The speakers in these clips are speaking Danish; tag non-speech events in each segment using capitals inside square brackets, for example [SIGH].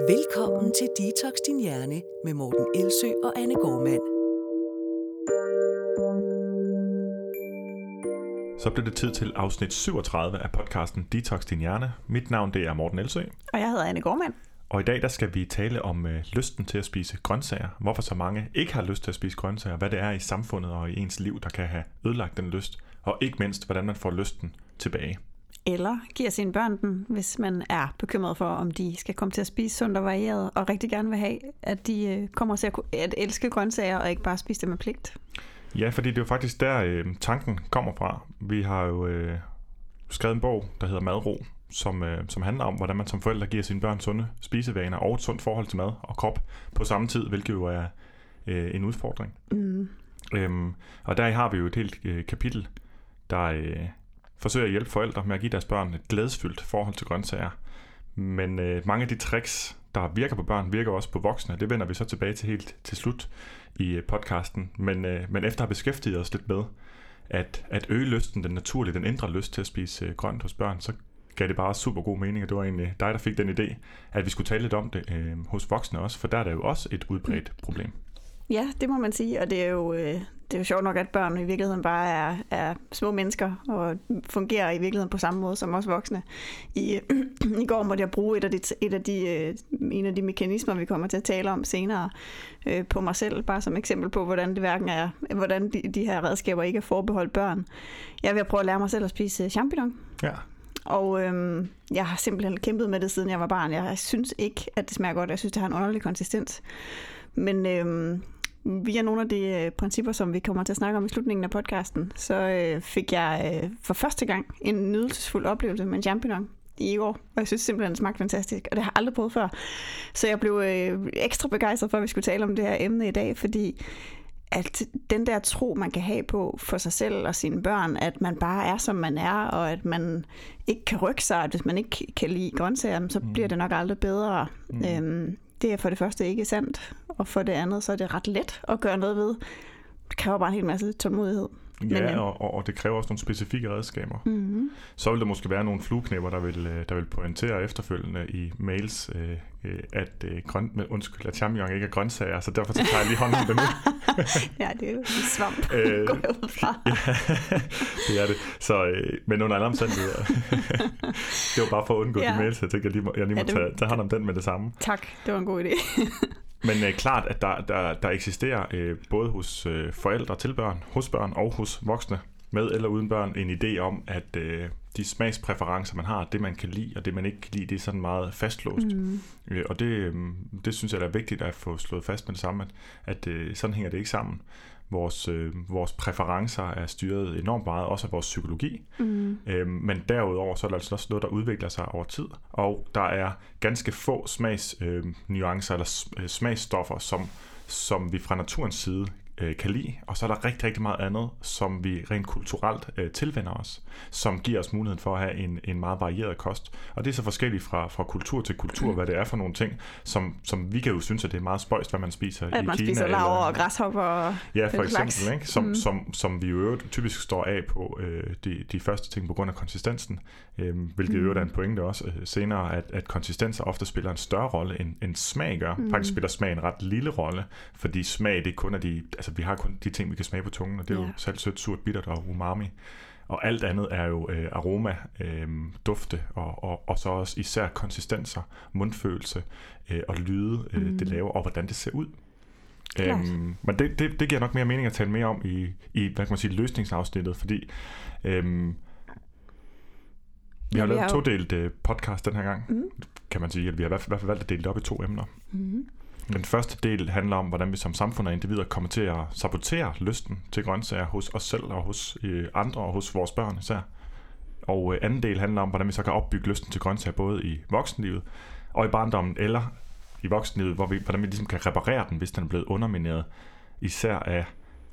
Velkommen til Detox Din Hjerne med Morten Elsø og Anne Gormand. Så blev det tid til afsnit 37 af podcasten Detox Din Hjerne. Mit navn det er Morten Elsø. Og jeg hedder Anne Gormand. Og i dag der skal vi tale om øh, lysten til at spise grøntsager. Hvorfor så mange ikke har lyst til at spise grøntsager. Hvad det er i samfundet og i ens liv, der kan have ødelagt den lyst. Og ikke mindst, hvordan man får lysten tilbage. Eller giver sine børn den, hvis man er bekymret for, om de skal komme til at spise sundt og varieret, og rigtig gerne vil have, at de øh, kommer til at, at elske grøntsager, og ikke bare spise dem med pligt. Ja, fordi det er jo faktisk der øh, tanken kommer fra. Vi har jo øh, skrevet en bog, der hedder Madro, som, øh, som handler om, hvordan man som forældre giver sine børn sunde spisevaner og et sundt forhold til mad og krop på samme tid, hvilket jo er øh, en udfordring. Mm. Øhm, og der har vi jo et helt øh, kapitel, der øh, forsøger at hjælpe forældre med at give deres børn et glædesfyldt forhold til grøntsager. Men øh, mange af de tricks, der virker på børn, virker også på voksne. Det vender vi så tilbage til helt til slut i øh, podcasten. Men, øh, men efter at have beskæftiget os lidt med at, at øge lysten, den naturlige, den indre lyst til at spise øh, grønt hos børn, så gav det bare super god mening, og det var egentlig dig, der fik den idé, at vi skulle tale lidt om det øh, hos voksne også, for der er der jo også et udbredt problem. Ja, det må man sige, og det er jo, øh, det er jo sjovt nok, at børn i virkeligheden bare er, er små mennesker, og fungerer i virkeligheden på samme måde som os voksne. I, [CLEARS THROAT] i går måtte jeg bruge et af de, et af de, øh, en af de mekanismer, vi kommer til at tale om senere, øh, på mig selv, bare som eksempel på, hvordan det hverken er, hvordan de, de her redskaber ikke er forbeholdt børn. Jeg er ved at prøve at lære mig selv at spise champignon, Ja, og øhm, jeg har simpelthen kæmpet med det, siden jeg var barn. Jeg synes ikke, at det smager godt. Jeg synes, det har en underlig konsistens. Men øhm, via nogle af de øh, principper, som vi kommer til at snakke om i slutningen af podcasten, så øh, fik jeg øh, for første gang en nydelsesfuld oplevelse med en champignon i år, og jeg synes simpelthen, det smagte fantastisk, og det har jeg aldrig prøvet før. Så jeg blev øh, ekstra begejstret for, at vi skulle tale om det her emne i dag, fordi at den der tro, man kan have på for sig selv og sine børn, at man bare er, som man er, og at man ikke kan rykke sig, at hvis man ikke kan lide grøntsager, så Mm. bliver det nok aldrig bedre. Mm. Øhm, det er for det første ikke sandt, og for det andet, så er det ret let at gøre noget ved. Det kræver bare en hel masse tålmodighed ja ja. og, og, og det kræver også nogle specifikke redskaber. Mm-hmm. Så vil der måske være nogle flueknæpper, der vil, øh, der vil pointere efterfølgende i mails, øh, øh, at øh, grøn, med, undskyld, at champignon ikke er grøntsager, så derfor så tager jeg lige hånden om det nu. [LAUGHS] ja, det er jo svamp, Øh, går jeg ud fra. [LAUGHS] ja, det er det. Så, øh, men under alle omstændigheder. [LAUGHS] det var bare for at undgå ja. Ja. de mails, jeg tænker, jeg lige må, jeg lige må Ja, det- tage, tage hånd om den med det samme. Tak, det var en god idé. Men øh, klart, at der, der, der eksisterer øh, både hos øh, forældre til børn, hos børn og hos voksne, med eller uden børn, en idé om, at øh, de smagspræferencer, man har, det man kan lide, og det man ikke kan lide, det er sådan meget fastlåst. Mm. Øh, og det, øh, det synes jeg er vigtigt at få slået fast med det samme, at, at øh, sådan hænger det ikke sammen. Vores, øh, vores præferencer er styret enormt meget, også af vores psykologi. Mm. Øh, men derudover så er der altså også noget, der udvikler sig over tid. Og der er ganske få smagsnuancer øh, nuancer eller øh, smagsstoffer, som, som vi fra naturens side øh, kan lide. Og så er der rigtig, rigtig meget andet, som vi rent kulturelt øh, tilvender os, som giver os muligheden for at have en, en meget varieret kost. Og det er så forskelligt fra, fra kultur til kultur, hvad det er for nogle ting, som, som vi kan jo synes, at det er meget spøjst, hvad man spiser At i man Kina. spiser eller- laver og græshopper og Ja, for eksempel, slags. ikke? Som, mm. Mm. som, som vi jo typisk står af på øh, de, de første ting på grund af konsistensen, øh, hvilket mm. øvrigt er en pointe også øh, senere, at, at konsistenser ofte spiller en større rolle, end, end smag gør. Mm. Mm. Faktisk spiller smag en ret lille rolle, fordi smag, det kun er de, altså vi har kun de ting, vi kan smage på tungen, og det er jo Ja. salt, sødt, surt, bittert og umami. Og alt andet er jo øh, aroma, øh, dufte og, og, og så også især konsistenser, mundfølelse øh, og lyde, øh, mm. det laver, og hvordan det ser ud. Klart. Øhm, men det, det, det giver nok mere mening at tale mere om i, i hvad kan man sige, løsningsafsnittet, fordi øhm, vi Ja, har vi lavet en jo- todelt øh, podcast den her gang, Mm. kan man sige, at vi har i hvert fald valgt at dele det op i to emner. Mm. Den første del handler om, hvordan vi som samfund og individer kommer til at sabotere lysten til grøntsager hos os selv og hos øh, andre og hos vores børn især. Og øh, anden del handler om, hvordan vi så kan opbygge lysten til grøntsager både i voksenlivet og i barndommen eller i voksenlivet, hvor vi, hvordan vi ligesom kan reparere den, hvis den er blevet undermineret, især af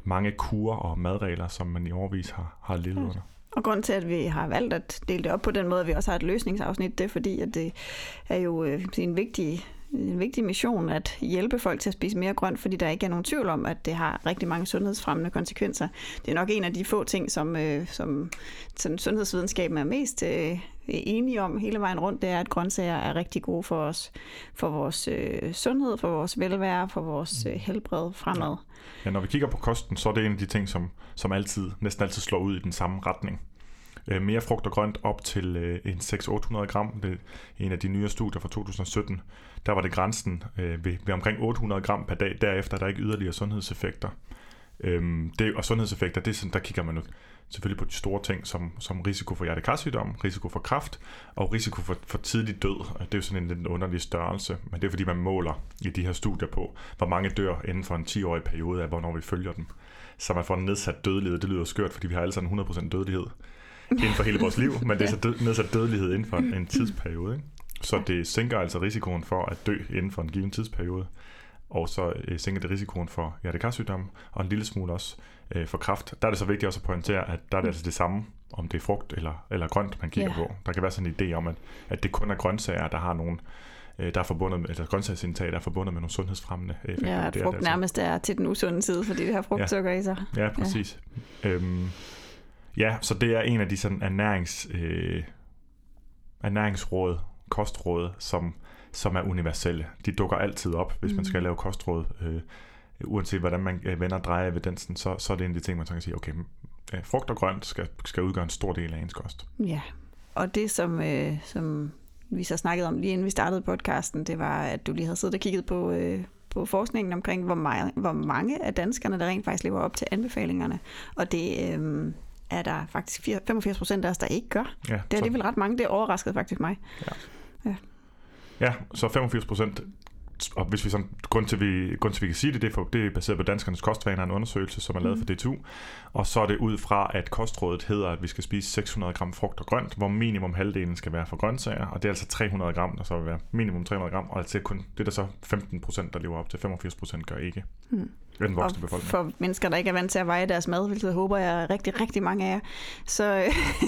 mange kurer og madregler, som man i overvis har, har levet Klart. under. Og grunden til, at vi har valgt at dele det op på den måde, at vi også har et løsningsafsnit, det er fordi, at det er jo øh, en vigtig en vigtig mission at hjælpe folk til at spise mere grønt, fordi der ikke er nogen tvivl om, at det har rigtig mange sundhedsfremmende konsekvenser. Det er nok en af de få ting, som, øh, som sådan sundhedsvidenskaben er mest øh, enige om hele vejen rundt, det er, at grøntsager er rigtig gode for os, for vores øh, sundhed, for vores velvære, for vores øh, helbred fremad. Ja, når vi kigger på kosten, så er det en af de ting, som, som altid, næsten altid slår ud i den samme retning. Øh, mere frugt og grønt op til øh, en 600-800 gram. Det er en af de nye studier fra 2017. Der var det grænsen øh, ved, ved omkring 800 gram per dag. Derefter er der ikke yderligere sundhedseffekter. Øhm, det, og sundhedseffekter, det er sådan, der kigger man jo selvfølgelig på de store ting, som, som risiko for hjertekarsygdom, risiko for kræft og risiko for, for tidlig død. Det er jo sådan en lidt underlig størrelse, men det er fordi, man måler i de her studier på, hvor mange dør inden for en 10-årig periode af, hvornår vi følger dem. Så man får en nedsat dødelighed. Det lyder skørt, fordi vi har alle sammen 100% dødelighed inden for hele vores liv, men det er så [LAUGHS] død, nedsat dødelighed inden for en, en tidsperiode. Ikke? Så det sænker altså risikoen for at dø inden for en given tidsperiode, og så øh, sænker det risikoen for hjertekarsygdom, og en lille smule også øh, for kræft. Der er det så vigtigt også at pointere, at der er det altså det samme, om det er frugt eller, eller grønt, man kigger yeah. på. Der kan være sådan en idé om, at, at det kun er grøntsager, der har nogle øh, der er forbundet med, eller grøntsagsindtag, der er forbundet med nogle sundhedsfremmende effekter. Ja, at frugt det, altså. nærmest er til den usunde side, fordi det har frugtsukker ja. i sig. Ja, præcis. Ja. Øhm, Ja, så det er en af de sådan ernærings, øh, ernæringsråd, kostråd, som, som er universelle. De dukker altid op, hvis mm. man skal lave kostråd. Øh, uanset hvordan man øh, vender og drejer evidensen, så, så er det en af de ting, man så kan sige, okay, øh, frugt og grønt skal, skal udgøre en stor del af ens kost. Ja, og det som, øh, som vi så snakkede om lige inden vi startede podcasten, det var, at du lige havde siddet og kigget på, øh, på forskningen omkring, hvor, meget, hvor mange af danskerne, der rent faktisk lever op til anbefalingerne. Og det, øh, er der faktisk 85 procent af os, der ikke gør. Ja, det er alligevel ret mange. Det overraskede faktisk mig. Ja, ja. ja så 85 procent og hvis vi sådan, grund til, vi, grund til, vi kan sige det, det er, for, det er baseret på danskernes kostvaner, en undersøgelse, som er lavet mm. for DTU. Og så er det ud fra, at kostrådet hedder, at vi skal spise 600 gram frugt og grønt, hvor minimum halvdelen skal være for grøntsager, og det er altså 300 gram, der så vil være minimum 300 gram, og altså kun, det er der så 15 procent, der lever op til, 85 procent gør ikke. Mm. Den voksne befolkning. for mennesker, der ikke er vant til at veje deres mad, hvilket håber jeg rigtig, rigtig mange af jer, så,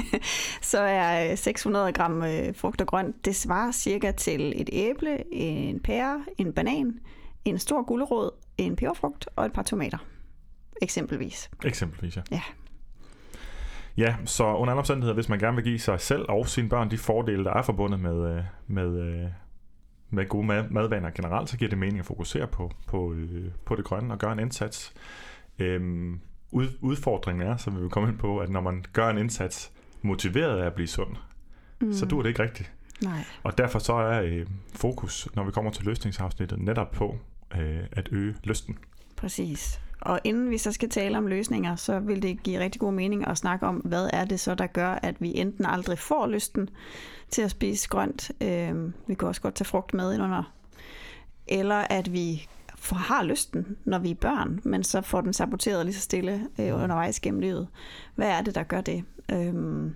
[LAUGHS] så er 600 gram øh, frugt og grønt, det svarer cirka til et æble, en pære, en banan, en stor gulerod, en peberfrugt og et par tomater. Eksempelvis. Eksempelvis, ja. Ja. Ja, så under andre omstændigheder, hvis man gerne vil give sig selv og sine børn de fordele, der er forbundet med, øh, med, øh, med gode mad, madvaner generelt, så giver det mening at fokusere på, på, øh, på det grønne og gøre en indsats. Øhm, ud, udfordringen er, som vi vil komme ind på, at når man gør en indsats motiveret af at blive sund, mm. så duer det ikke rigtigt. Nej. Og derfor så er øh, fokus, når vi kommer til løsningsafsnittet, netop på øh, at øge lysten. Præcis. Og inden vi så skal tale om løsninger, så vil det give rigtig god mening at snakke om, hvad er det så, der gør, at vi enten aldrig får lysten til at spise grønt. Øh, vi kan også godt tage frugt med under. Eller at vi for har lysten, når vi er børn, men så får den saboteret lige så stille øh, undervejs gennem livet. Hvad er det, der gør det? Øhm,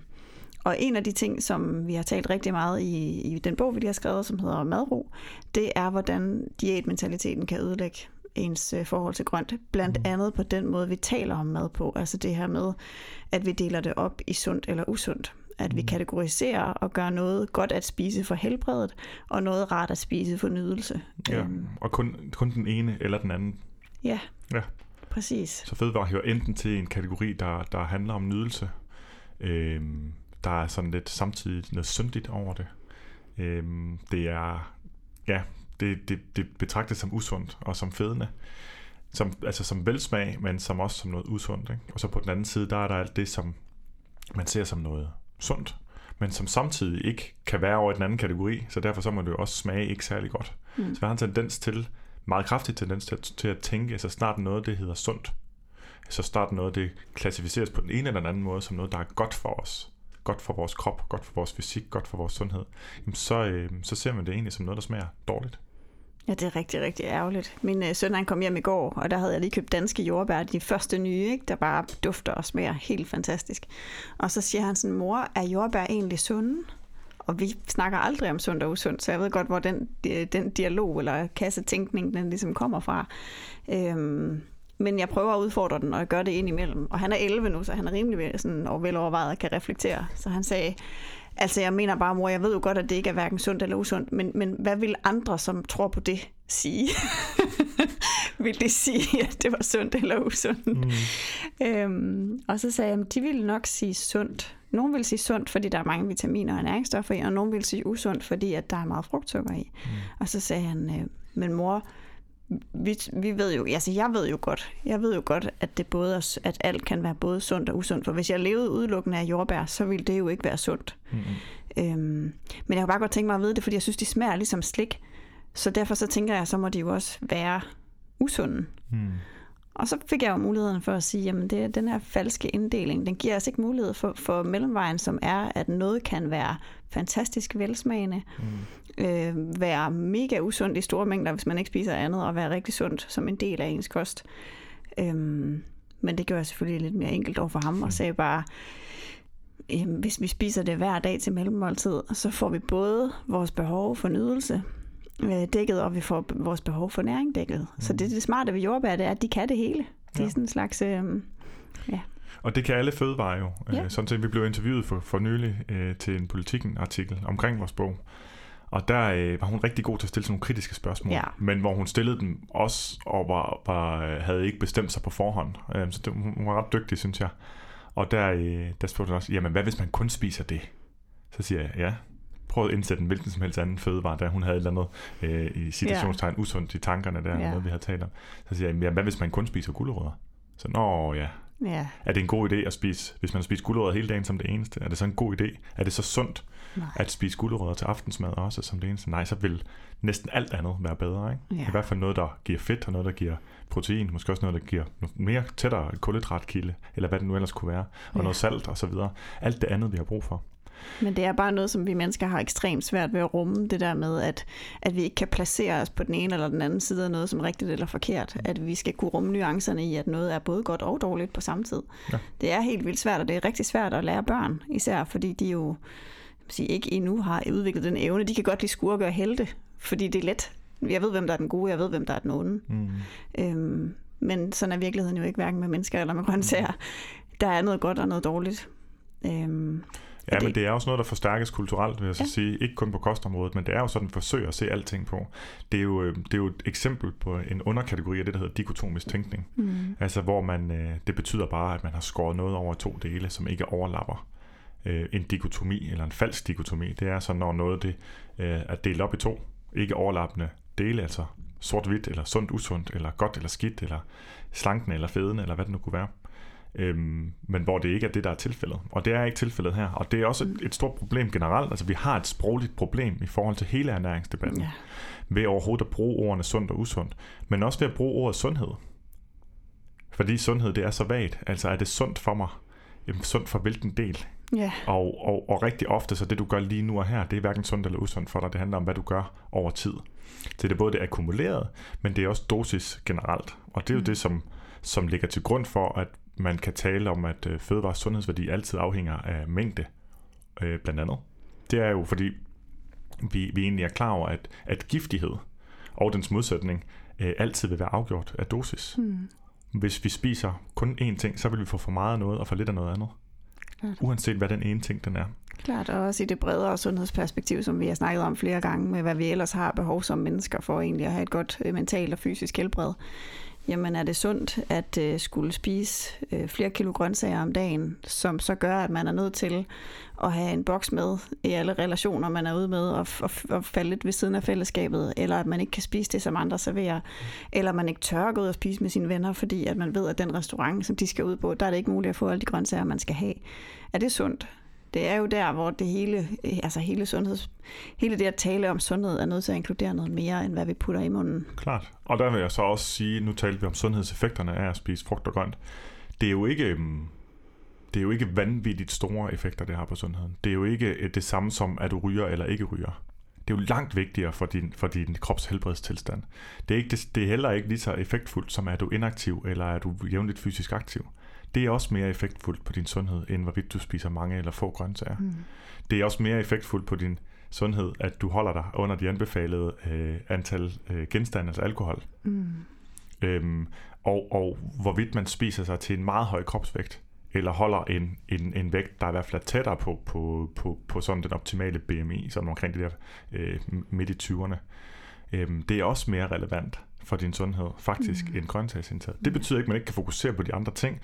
og en af de ting, som vi har talt rigtig meget i, i den bog, vi har skrevet, som hedder Madro, det er, hvordan diætmentaliteten kan ødelægge ens øh, forhold til grønt. Blandt mm. andet på den måde, vi taler om mad på. Altså det her med, at vi deler det op i sundt eller usundt. At vi mm. kategoriserer og gør noget godt at spise for helbredet, og noget rart at spise for nydelse. Ja, øhm. og kun, kun den ene eller den anden. Ja, ja. præcis. Så fødevare hører enten til en kategori, der, der handler om nydelse. Øhm, der er sådan lidt samtidig noget syndigt over det. Øhm, det er, ja, det, det, det betragtes som usundt og som fedende. Som, altså som velsmag, men som også som noget usundt. Ikke? Og så på den anden side, der er der alt det, som man ser som noget sundt, men som samtidig ikke kan være over i den anden kategori, så derfor så må det jo også smage ikke særlig godt. Mm. Så jeg har en tendens til, meget kraftig tendens til at, til at tænke, så snart noget, det hedder sundt, så snart noget, det klassificeres på den ene eller den anden måde, som noget, der er godt for os, godt for vores krop, godt for vores fysik, godt for vores sundhed, jamen så, øh, så ser man det egentlig som noget, der smager dårligt. Ja, det er rigtig, rigtig ærgerligt. Min øh, søn han kom hjem i går, og der havde jeg lige købt danske jordbær, de første nye, ikke? der bare dufter og smager helt fantastisk. Og så siger han sådan, mor, er jordbær egentlig sunde? Og vi snakker aldrig om sundt og usundt, så jeg ved godt, hvor den, øh, den dialog eller kassetænkning, den ligesom kommer fra. Øhm, men jeg prøver at udfordre den, og jeg gør det ind imellem. Og han er 11 nu, så han er rimelig øh, sådan, og velovervejet og kan reflektere. Så han sagde, Altså, jeg mener bare, mor, jeg ved jo godt, at det ikke er hverken sundt eller usundt, men, men hvad vil andre, som tror på det, sige? [LAUGHS] vil de sige, at det var sundt eller usundt? Mm. Øhm, og så sagde jeg, at de ville nok sige sundt. Nogle vil sige sundt, fordi der er mange vitaminer og næringsstoffer i, og nogle vil sige usundt, fordi at der er meget frugtsukker i. Mm. Og så sagde han, øh, men mor, vi, vi ved jo, altså jeg ved jo godt, jeg ved jo godt, at det både er, at alt kan være både sundt og usundt, for hvis jeg levede udelukkende af jordbær, så ville det jo ikke være sundt. Mm-hmm. Øhm, men jeg har bare godt tænkt mig at vide det, fordi jeg synes, de smager ligesom slik, så derfor så tænker jeg, så må de jo også være usunde. Mm. Og så fik jeg jo muligheden for at sige, jamen det, den her falske inddeling, den giver os ikke mulighed for, for mellemvejen, som er, at noget kan være fantastisk velsmagende, mm. øh, være mega usundt i store mængder, hvis man ikke spiser andet, og være rigtig sundt som en del af ens kost. Øhm, men det gør jeg selvfølgelig lidt mere enkelt over for ham, og sagde bare, jamen, hvis vi spiser det hver dag til mellemmåltid, så får vi både vores behov for nydelse, øh, dækket, og vi får vores behov for næring dækket. Mm. Så det, det smarte ved jordbær, det er, at de kan det hele. Det er ja. sådan en slags... Øh, ja. Og det kan alle fødevarer jo. Ja. Øh, sådan set, vi blev interviewet for, for nylig øh, til en politikken-artikel omkring vores bog. Og der øh, var hun rigtig god til at stille sådan nogle kritiske spørgsmål, ja. men hvor hun stillede dem også, og var, var, havde ikke bestemt sig på forhånd. Øh, så det, hun var ret dygtig, synes jeg. Og der, øh, der spurgte hun også, jamen hvad hvis man kun spiser det? Så siger jeg, ja, prøv at indsætte en hvilken som helst anden fødevare, da hun havde et eller andet øh, i situationstegn yeah. usundt i tankerne der, yeah. noget vi havde talt om. Så siger jeg, jamen, hvad hvis man kun spiser gulerødder? Så, nå ja, Ja. Er det en god idé at spise, hvis man har spist gulerødder hele dagen som det eneste? Er det så en god idé? Er det så sundt Nej. at spise gulerødder til aftensmad også som det eneste? Nej, så vil næsten alt andet være bedre. Ikke? Ja. I hvert fald noget, der giver fedt, og noget, der giver protein. Måske også noget, der giver mere tættere kulhydratkilde, eller hvad det nu ellers kunne være. Og ja. noget salt og så videre. Alt det andet, vi har brug for. Men det er bare noget, som vi mennesker har ekstremt svært ved at rumme, det der med, at, at vi ikke kan placere os på den ene eller den anden side af noget som rigtigt eller forkert. At vi skal kunne rumme nuancerne i, at noget er både godt og dårligt på samme tid. Ja. Det er helt vildt svært, og det er rigtig svært at lære børn, især fordi de jo sige, ikke endnu har udviklet den evne. De kan godt lide skurke og helte, fordi det er let. Jeg ved, hvem der er den gode, jeg ved, hvem der er den onde. Mm. Øhm, men sådan er virkeligheden jo ikke, hverken med mennesker eller med grøntsager. Der er noget godt og noget dårligt. Øhm, Ja, det... men det er også noget, der forstærkes kulturelt, vil jeg så ja. sige. Ikke kun på kostområdet, men det er jo sådan forsøg at se alting på. Det er jo, øh, det er jo et eksempel på en underkategori af det, der hedder dikotomisk tænkning. Mm. Altså, hvor man, øh, det betyder bare, at man har skåret noget over to dele, som ikke overlapper. Øh, en dikotomi, eller en falsk dikotomi, det er så, når noget det er delt op i to, ikke overlappende dele, altså sort-hvidt, eller sundt-usundt, eller godt eller skidt, eller slanken eller fedende, eller hvad det nu kunne være øhm, men hvor det ikke er det, der er tilfældet. Og det er ikke tilfældet her. Og det er også et, et stort problem generelt. Altså vi har et sprogligt problem i forhold til hele ernæringsdebatten. Ja. Ved overhovedet at bruge ordene sundt og usundt. Men også ved at bruge ordet sundhed. Fordi sundhed, det er så vagt. Altså er det sundt for mig? Jamen, sundt for hvilken del? Ja. Og, og, og rigtig ofte, så det du gør lige nu og her, det er hverken sundt eller usundt for dig. Det handler om, hvad du gør over tid. Så det er både det akkumulerede, men det er også dosis generelt. Og det er jo mm. det, som, som ligger til grund for, at man kan tale om, at øh, fødevares sundhedsværdi altid afhænger af mængde, øh, blandt andet. Det er jo fordi, vi, vi egentlig er klar over, at, at giftighed og dens modsætning øh, altid vil være afgjort af dosis. Hmm. Hvis vi spiser kun én ting, så vil vi få for meget af noget og for lidt af noget andet. Klart. Uanset hvad den ene ting den er. Klart, og også i det bredere sundhedsperspektiv, som vi har snakket om flere gange, med hvad vi ellers har behov som mennesker for egentlig at have et godt øh, mentalt og fysisk helbred jamen er det sundt at øh, skulle spise øh, flere kilo grøntsager om dagen, som så gør, at man er nødt til at have en boks med i alle relationer, man er ude med, og, og, og falde lidt ved siden af fællesskabet, eller at man ikke kan spise det, som andre serverer, eller man ikke tør at gå ud og spise med sine venner, fordi at man ved, at den restaurant, som de skal ud på, der er det ikke muligt at få alle de grøntsager, man skal have. Er det sundt? Det er jo der, hvor det hele, øh, altså hele sundheds, hele det at tale om sundhed er nødt til at inkludere noget mere, end hvad vi putter i munden. Klart. Og der vil jeg så også sige, nu talte vi om sundhedseffekterne af at spise frugt og grønt. Det er jo ikke, øhm, det er jo ikke vanvittigt store effekter, det har på sundheden. Det er jo ikke øh, det samme som, at du ryger eller ikke ryger. Det er jo langt vigtigere for din, for din krops helbredstilstand. Det er, ikke, det, det er heller ikke lige så effektfuldt, som er du inaktiv eller er du jævnligt fysisk aktiv det er også mere effektfuldt på din sundhed, end hvorvidt du spiser mange eller få grøntsager. Mm. Det er også mere effektfuldt på din sundhed, at du holder dig under de anbefalede øh, antal øh, genstande, altså alkohol. Mm. Øhm, og, og hvorvidt man spiser sig til en meget høj kropsvægt, eller holder en, en, en vægt, der er i hvert fald er tættere på, på, på, på sådan den optimale BMI, sådan omkring det der øh, midt i 20'erne. Øhm, det er også mere relevant for din sundhed, faktisk, mm. end grøntsagsindtag. Det betyder ikke, at man ikke kan fokusere på de andre ting.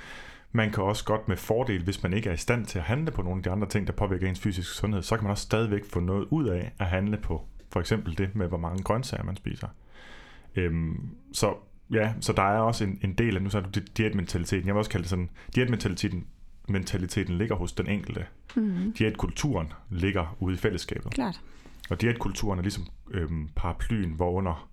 Man kan også godt med fordel, hvis man ikke er i stand til at handle på nogle af de andre ting, der påvirker ens fysiske sundhed, så kan man også stadigvæk få noget ud af at handle på for eksempel det med, hvor mange grøntsager man spiser. Øhm, så ja, så der er også en, en del af, nu sagde du diætmentaliteten, jeg vil også kalde det sådan, diætmentaliteten mentaliteten ligger hos den enkelte. Mm. Diætkulturen ligger ude i fællesskabet. Klart. Og diætkulturen er ligesom øhm, paraplyen, hvorunder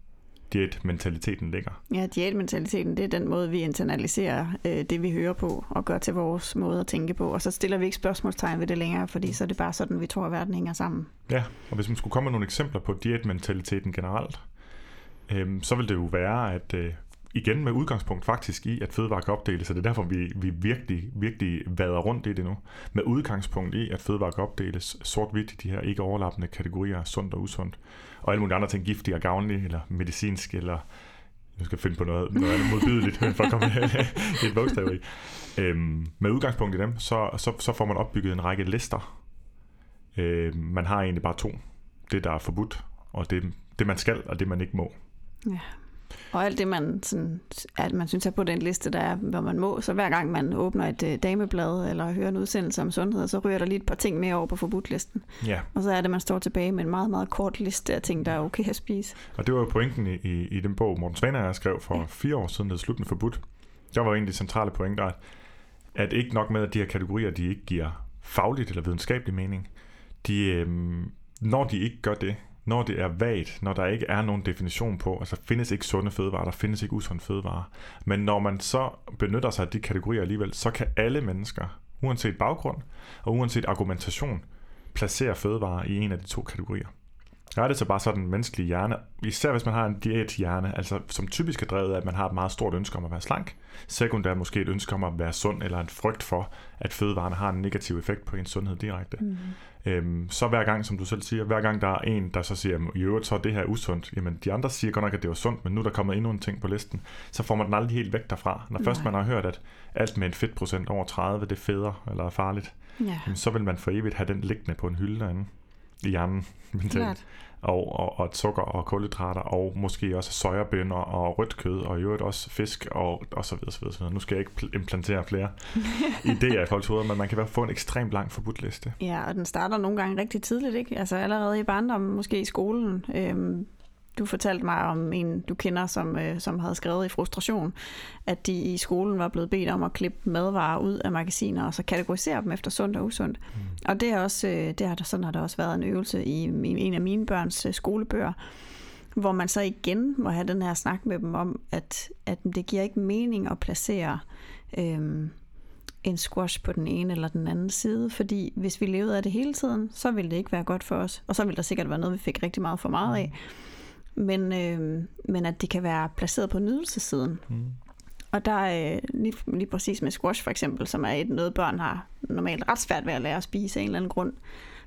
diætmentaliteten ligger. Ja, diætmentaliteten, det er den måde, vi internaliserer øh, det, vi hører på, og gør til vores måde at tænke på. Og så stiller vi ikke spørgsmålstegn ved det længere, fordi så er det bare sådan, vi tror, at verden hænger sammen. Ja, og hvis man skulle komme med nogle eksempler på diætmentaliteten generelt, øh, så vil det jo være, at øh, igen med udgangspunkt faktisk i, at fødevarer kan opdeles, og det er derfor, vi, vi virkelig, virkelig vader rundt i det nu. Med udgangspunkt i, at fødevarer kan opdeles sort-hvidt i de her ikke overlappende kategorier, sundt og usundt, og alle mulige andre ting, giftige og gavnlige, eller medicinsk, eller nu skal jeg finde på noget, noget andet modbydeligt, [LAUGHS] for at komme et bogstav i. Øhm, med udgangspunkt i dem, så, så, så får man opbygget en række lister. Øhm, man har egentlig bare to. Det, der er forbudt, og det, det man skal, og det man ikke må. Ja. Og alt det, man, sådan, at man synes er på den liste, der er, hvor man må. Så hver gang man åbner et uh, dameblad eller hører en udsendelse om sundhed, så ryger der lige et par ting mere over på forbudtlisten. Ja. Og så er det, man står tilbage med en meget, meget kort liste af ting, der er okay at spise. Og det var jo pointen i, i, i den bog, Morten Svane jeg skrev for ja. fire år siden, der Slutende Forbudt. Der var egentlig centrale pointer, at, at ikke nok med, at de her kategorier, de ikke giver fagligt eller videnskabelig mening, de, øhm, når de ikke gør det, når det er vagt, når der ikke er nogen definition på, altså findes ikke sunde fødevarer, der findes ikke usunde fødevarer, men når man så benytter sig af de kategorier alligevel, så kan alle mennesker, uanset baggrund og uanset argumentation, placere fødevarer i en af de to kategorier. Der er det så bare sådan en menneskelig hjerne, især hvis man har en diæthjerne, altså som typisk er drevet af, at man har et meget stort ønske om at være slank, sekundært måske et ønske om at være sund, eller en frygt for, at fødevarene har en negativ effekt på ens sundhed direkte. Mm. Øhm, så hver gang, som du selv siger, hver gang der er en, der så siger, i øvrigt så er det her usundt, jamen de andre siger godt nok, at det var sundt, men nu er der kommet endnu en ting på listen, så får man den aldrig helt væk derfra. Når Nej. først man har hørt, at alt med en fedtprocent over 30, det er federe eller er farligt, ja. jamen, så vil man for evigt have den liggende på en hylde derinde i hjernen. Mentalt og, og, og sukker og kulhydrater, og måske også sojabønner og rødt kød, og i øvrigt også fisk, og, og så videre, så videre, så videre. Nu skal jeg ikke implantere flere [LAUGHS] idéer i folks hoveder, men man kan få en ekstremt lang forbudt liste. Ja, og den starter nogle gange rigtig tidligt, ikke? Altså allerede i barndommen, måske i skolen. Øhm, du fortalte mig om en, du kender, som, øh, som havde skrevet i frustration, at de i skolen var blevet bedt om at klippe madvarer ud af magasiner, og så kategorisere dem efter sundt og usundt. Mm. Og det er også, øh, det har der, sådan har der også været en øvelse i, i en af mine børns øh, skolebøger, hvor man så igen må have den her snak med dem om, at, at det giver ikke mening at placere øh, en squash på den ene eller den anden side, fordi hvis vi levede af det hele tiden, så ville det ikke være godt for os, og så ville der sikkert være noget, vi fik rigtig meget for meget af. Mm men, øh, men at det kan være placeret på nydelsesiden. Mm. Og der er øh, lige, lige præcis med squash for eksempel, som er et noget børn har normalt ret svært ved at lære at spise af en eller anden grund,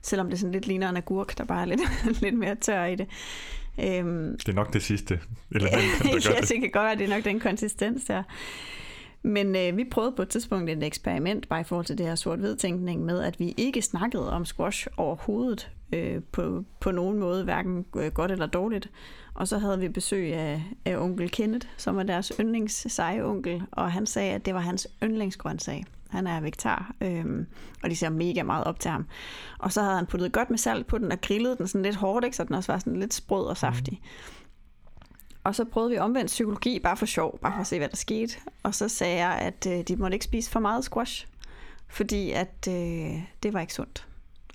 selvom det sådan lidt ligner en agurk, der bare er lidt, [LAUGHS] lidt mere tør i det. Øhm, det er nok det sidste element, der [LAUGHS] gør ja, det. det kan godt være, at det er nok den konsistens der. Men øh, vi prøvede på et tidspunkt et eksperiment, bare i forhold til det her sort-hvid tænkning, med at vi ikke snakkede om squash overhovedet øh, på, på nogen måde, hverken øh, godt eller dårligt. Og så havde vi besøg af, af onkel Kenneth, som var deres yndlings seje onkel, og han sagde, at det var hans yndlingsgrøntsag. Han er vegetar, øhm, og de ser mega meget op til ham. Og så havde han puttet godt med salt på den og grillet den sådan lidt hårdt, ikke? så den også var sådan lidt sprød og saftig. Mm. Og så prøvede vi omvendt psykologi, bare for sjov, bare for at se, hvad der skete. Og så sagde jeg, at øh, de måtte ikke spise for meget squash, fordi at øh, det var ikke sundt.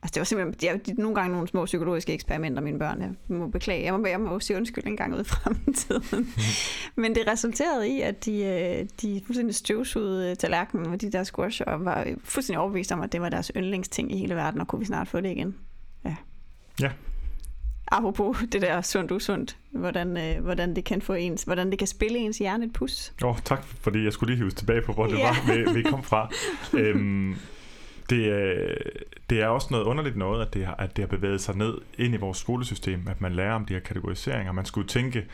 Altså det var simpelthen, de, de, nogle gange nogle små psykologiske eksperimenter, mine børn. Jeg må beklage, jeg må, jeg må sige undskyld en gang ud i fremtiden. [LAUGHS] Men det resulterede i, at de, øh, de fuldstændig støvsugede tallerkenen med de der squash, og var fuldstændig overbevist om, at det var deres yndlingsting i hele verden, og kunne vi snart få det igen. Ja. Ja. Apropos [LAUGHS] det der sundt usundt, hvordan, øh, hvordan det kan få ens, hvordan det kan spille ens hjerne et pus. Åh, oh, tak, fordi jeg skulle lige hives tilbage på, hvor det ja. var, vi, vi kom fra. [LAUGHS] øhm, det, er, det er også noget underligt noget, at det, har, at det har bevæget sig ned ind i vores skolesystem, at man lærer om de her kategoriseringer. Man skulle tænke,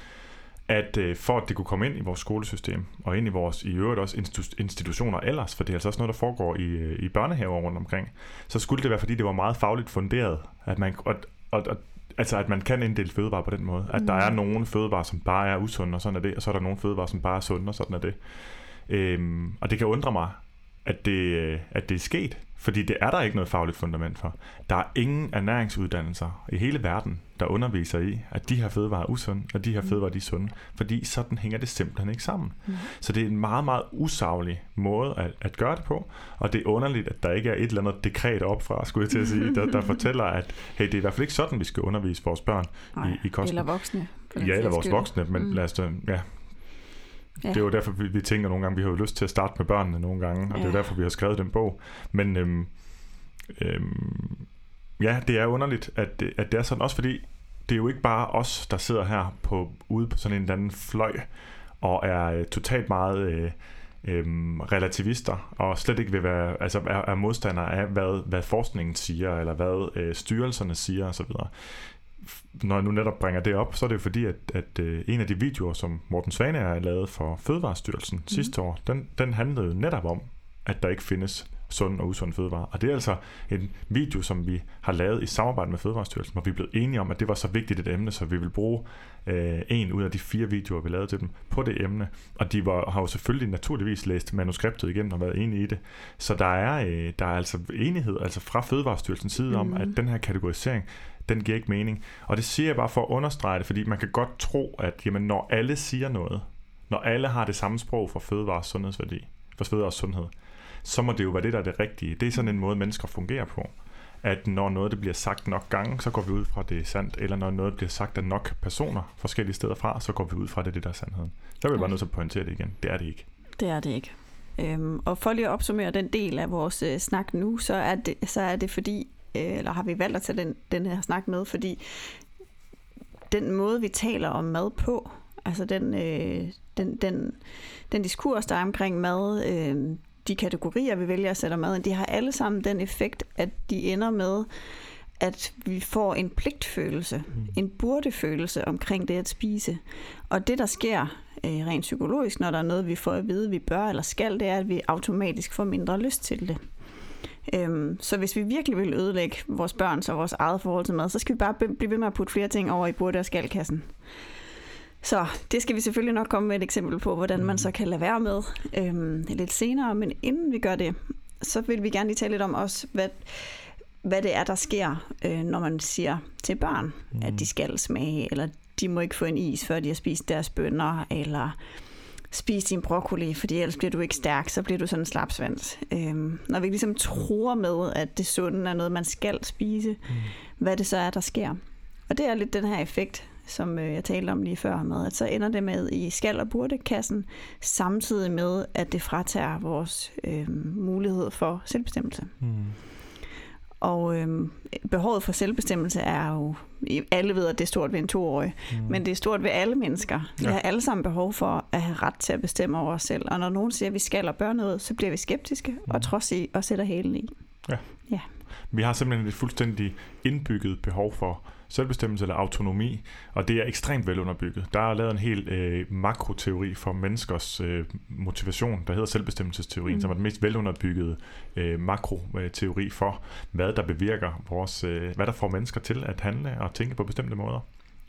at øh, for at det kunne komme ind i vores skolesystem, og ind i vores i øvrigt også institu- institutioner ellers, for det er altså også noget, der foregår i, øh, i børnehaver rundt omkring, så skulle det være, fordi det var meget fagligt funderet, at man, og, og, og, altså at man kan inddele fødevarer på den måde. At mm. der er nogle fødevarer, som bare er usunde, og sådan er det, og så er der nogle fødevarer, som bare er sunde, og sådan er det. Øhm, og det kan undre mig, at det, øh, at det er sket, fordi det er der ikke noget fagligt fundament for. Der er ingen ernæringsuddannelser i hele verden, der underviser i, at de her fødevarer er usunde, og de her mm. fødevarer de er sunde. Fordi sådan hænger det simpelthen ikke sammen. Mm. Så det er en meget, meget usaglig måde at, at gøre det på. Og det er underligt, at der ikke er et eller andet dekret op fra, skulle jeg til at sige, der, der [LAUGHS] fortæller, at hey, det er i hvert fald ikke sådan, vi skal undervise vores børn Nej, i, i kosten. Eller voksne. Ja, eller vores voksne, men mm. lad os da, ja, Ja. Det er jo derfor, vi, vi tænker nogle gange, vi har jo lyst til at starte med børnene nogle gange, og ja. det er derfor, vi har skrevet den bog. Men øhm, øhm, ja, det er underligt, at det, at det er sådan, også fordi det er jo ikke bare os, der sidder her på, ude på sådan en eller anden fløj, og er øh, totalt meget øh, øh, relativister, og slet ikke vil være, altså er, er modstandere af, hvad, hvad forskningen siger, eller hvad øh, styrelserne siger osv når jeg nu netop bringer det op, så er det jo fordi, at, at uh, en af de videoer, som Morten Svane har lavet for Fødevarestyrelsen mm. sidste år, den, den handlede jo netop om, at der ikke findes sund og usund fødevarer. Og det er altså en video, som vi har lavet i samarbejde med Fødevarestyrelsen, hvor vi er blevet enige om, at det var så vigtigt et emne, så vi vil bruge øh, en ud af de fire videoer, vi lavede til dem, på det emne. Og de var, har jo selvfølgelig naturligvis læst manuskriptet igennem og været enige i det. Så der er, øh, der er altså enighed altså fra Fødevarestyrelsens side mm. om, at den her kategorisering, den giver ikke mening. Og det siger jeg bare for at understrege det, fordi man kan godt tro, at jamen, når alle siger noget, når alle har det samme sprog for fødevare og sundhedsværdi, for fødevare og sundhed, så må det jo være det, der er det rigtige. Det er sådan en måde, mennesker fungerer på. At når noget det bliver sagt nok gange, så går vi ud fra, at det er sandt. Eller når noget bliver sagt af nok personer forskellige steder fra, så går vi ud fra, at det er det, der er sandheden. Så vil jeg bare nødt til at pointere det igen. Det er det ikke. Det er det ikke. Øhm, og for lige at opsummere den del af vores øh, snak nu, så er det, så er det fordi, øh, eller har vi valgt at tage den, den her snak med, fordi den måde, vi taler om mad på, altså den, øh, den, den, den diskurs, der er omkring mad, øh, de kategorier, vi vælger at sætte mad de har alle sammen den effekt, at de ender med, at vi får en pligtfølelse, mm. en burdefølelse omkring det at spise. Og det, der sker øh, rent psykologisk, når der er noget, vi får at vide, vi bør eller skal, det er, at vi automatisk får mindre lyst til det. Øhm, så hvis vi virkelig vil ødelægge vores børns og vores eget forhold til mad, så skal vi bare blive ved med at putte flere ting over i burde- og skalkassen. Så det skal vi selvfølgelig nok komme med et eksempel på, hvordan man så kan lade være med øhm, lidt senere. Men inden vi gør det, så vil vi gerne lige tale lidt om også, hvad, hvad det er, der sker, øh, når man siger til børn, mm. at de skal smage, eller de må ikke få en is, før de har spist deres bønner, eller spise din broccoli, fordi ellers bliver du ikke stærk, så bliver du sådan en slapsvans. Øhm, når vi ligesom tror med, at det sunde er noget, man skal spise, mm. hvad det så er, der sker. Og det er lidt den her effekt, som øh, jeg talte om lige før med, at så ender det med i skal- og burdekassen, samtidig med, at det fratager vores øh, mulighed for selvbestemmelse. Mm. Og øh, behovet for selvbestemmelse er jo, alle ved, at det er stort ved en toårig, mm. men det er stort ved alle mennesker. Vi ja. har alle sammen behov for at have ret til at bestemme over os selv. Og når nogen siger, at vi skal og bør noget, så bliver vi skeptiske mm. og trods i og sætter hælen i. Ja. ja. Vi har simpelthen et fuldstændig indbygget behov for selvbestemmelse eller autonomi, og det er ekstremt velunderbygget. Der er lavet en hel øh, makroteori for menneskers øh, motivation, der hedder selvbestemmelsesteorien, mm. som er den mest velunderbyggede øh, makroteori for, hvad der bevirker vores, øh, hvad der får mennesker til at handle og tænke på bestemte måder.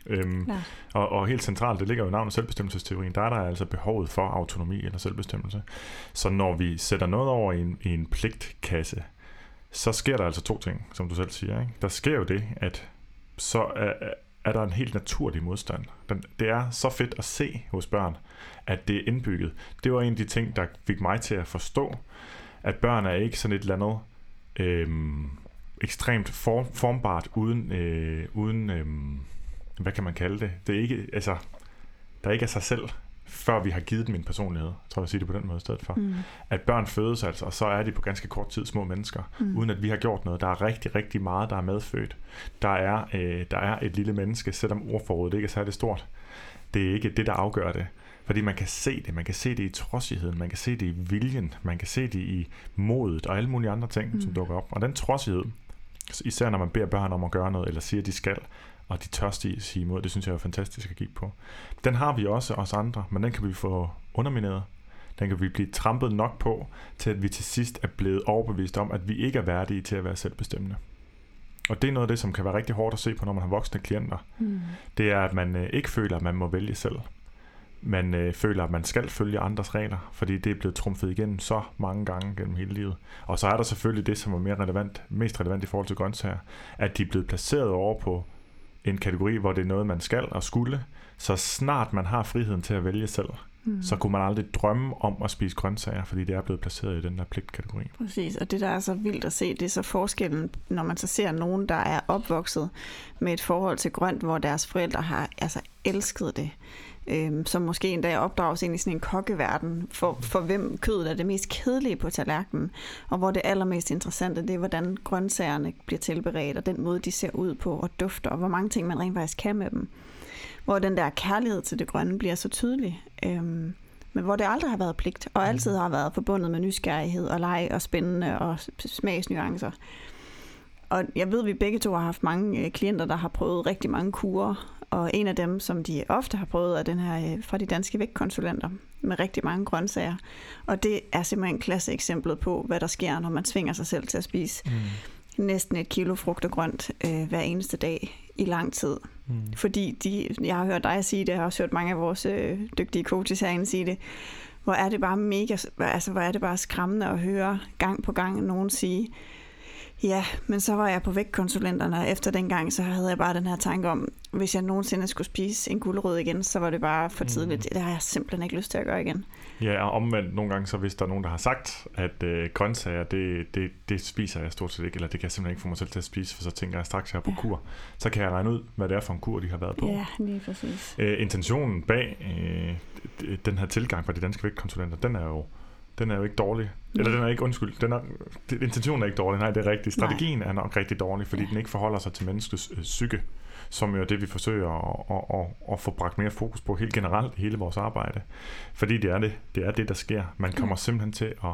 Øhm, og, og helt centralt, det ligger jo i navnet selvbestemmelsesteorien, der er der altså behovet for autonomi eller selvbestemmelse. Så når vi sætter noget over i en, i en pligtkasse, så sker der altså to ting, som du selv siger. Ikke? Der sker jo det, at så er, er der en helt naturlig modstand. Den, det er så fedt at se hos børn, at det er indbygget. Det var en af de ting, der fik mig til at forstå, at børn er ikke sådan et eller andet øhm, ekstremt form, formbart uden, øh, uden øh, hvad kan man kalde det? Det er ikke, altså, der er ikke af sig selv før vi har givet dem en personlighed. Tror, jeg siger det på den måde i stedet for. Mm. At børn fødes altså, og så er de på ganske kort tid små mennesker, mm. uden at vi har gjort noget. Der er rigtig, rigtig meget, der er medfødt. Der er, øh, der er et lille menneske, selvom ordforrådet ikke er særlig stort. Det er ikke det, der afgør det. Fordi man kan se det. Man kan se det i trodsigheden. Man kan se det i viljen. Man kan se det i modet og alle mulige andre ting, mm. som dukker op. Og den trodsighed, især når man beder børn om at gøre noget, eller siger, at de skal, og de tør sige imod. Det synes jeg er fantastisk at kigge på. Den har vi også, os andre, men den kan vi få undermineret. Den kan vi blive trampet nok på, til at vi til sidst er blevet overbevist om, at vi ikke er værdige til at være selvbestemmende. Og det er noget af det, som kan være rigtig hårdt at se på, når man har voksne klienter. Mm. Det er, at man øh, ikke føler, at man må vælge selv. Man øh, føler, at man skal følge andres regler, fordi det er blevet trumfet igennem så mange gange gennem hele livet. Og så er der selvfølgelig det, som er mere relevant, mest relevant i forhold til grøntsager, at de er blevet placeret over på en kategori, hvor det er noget, man skal og skulle, så snart man har friheden til at vælge selv, mm. så kunne man aldrig drømme om at spise grøntsager, fordi det er blevet placeret i den der pligtkategori. Præcis, og det der er så vildt at se, det er så forskellen, når man så ser nogen, der er opvokset med et forhold til grønt, hvor deres forældre har altså elsket det øhm, som måske endda opdrages ind i sådan en kokkeverden, for, for hvem kødet er det mest kedelige på tallerkenen, og hvor det allermest interessante, det er, hvordan grøntsagerne bliver tilberedt, og den måde, de ser ud på, og dufter, og hvor mange ting man rent faktisk kan med dem. Hvor den der kærlighed til det grønne bliver så tydelig. øh, men hvor det aldrig har været pligt, og altid har været forbundet med nysgerrighed og leg og spændende og smagsnuancer. Og jeg ved, at vi begge to har haft mange øh, klienter, der har prøvet rigtig mange kurer, og en af dem, som de ofte har prøvet, er den her øh, fra de danske vægtkonsulenter med rigtig mange grøntsager. Og det er simpelthen klasse eksemplet på, hvad der sker, når man tvinger sig selv til at spise mm. næsten et kilo frugt og grønt øh, hver eneste dag i lang tid. Mm. Fordi de, jeg har hørt dig sige det, jeg har også hørt mange af vores øh, dygtige coaches herinde sige det, hvor er det bare mega, altså hvor er det bare skræmmende at høre gang på gang nogen sige, Ja, men så var jeg på vægtkonsulenterne, og efter den gang, så havde jeg bare den her tanke om, hvis jeg nogensinde skulle spise en gulerod igen, så var det bare for tidligt. Mm. Det har jeg simpelthen ikke lyst til at gøre igen. Ja, og omvendt nogle gange, så hvis der er nogen, der har sagt, at øh, grøntsager, det, det, det spiser jeg stort set ikke, eller det kan jeg simpelthen ikke få mig selv til at spise, for så tænker jeg straks, jeg er på ja. kur. Så kan jeg regne ud, hvad det er for en kur, de har været på. Ja, lige præcis. Øh, intentionen bag øh, den her tilgang fra de danske vægtkonsulenter, den er jo den er jo ikke dårlig. Eller den er ikke, undskyld, den er, intentionen er ikke dårlig, nej, det er rigtigt. Strategien nej. er nok rigtig dårlig, fordi ja. den ikke forholder sig til menneskets øh, psyke, som jo er det, vi forsøger at, at, at, at få bragt mere fokus på helt generelt i hele vores arbejde. Fordi det er det, det er det, der sker. Man kommer simpelthen til at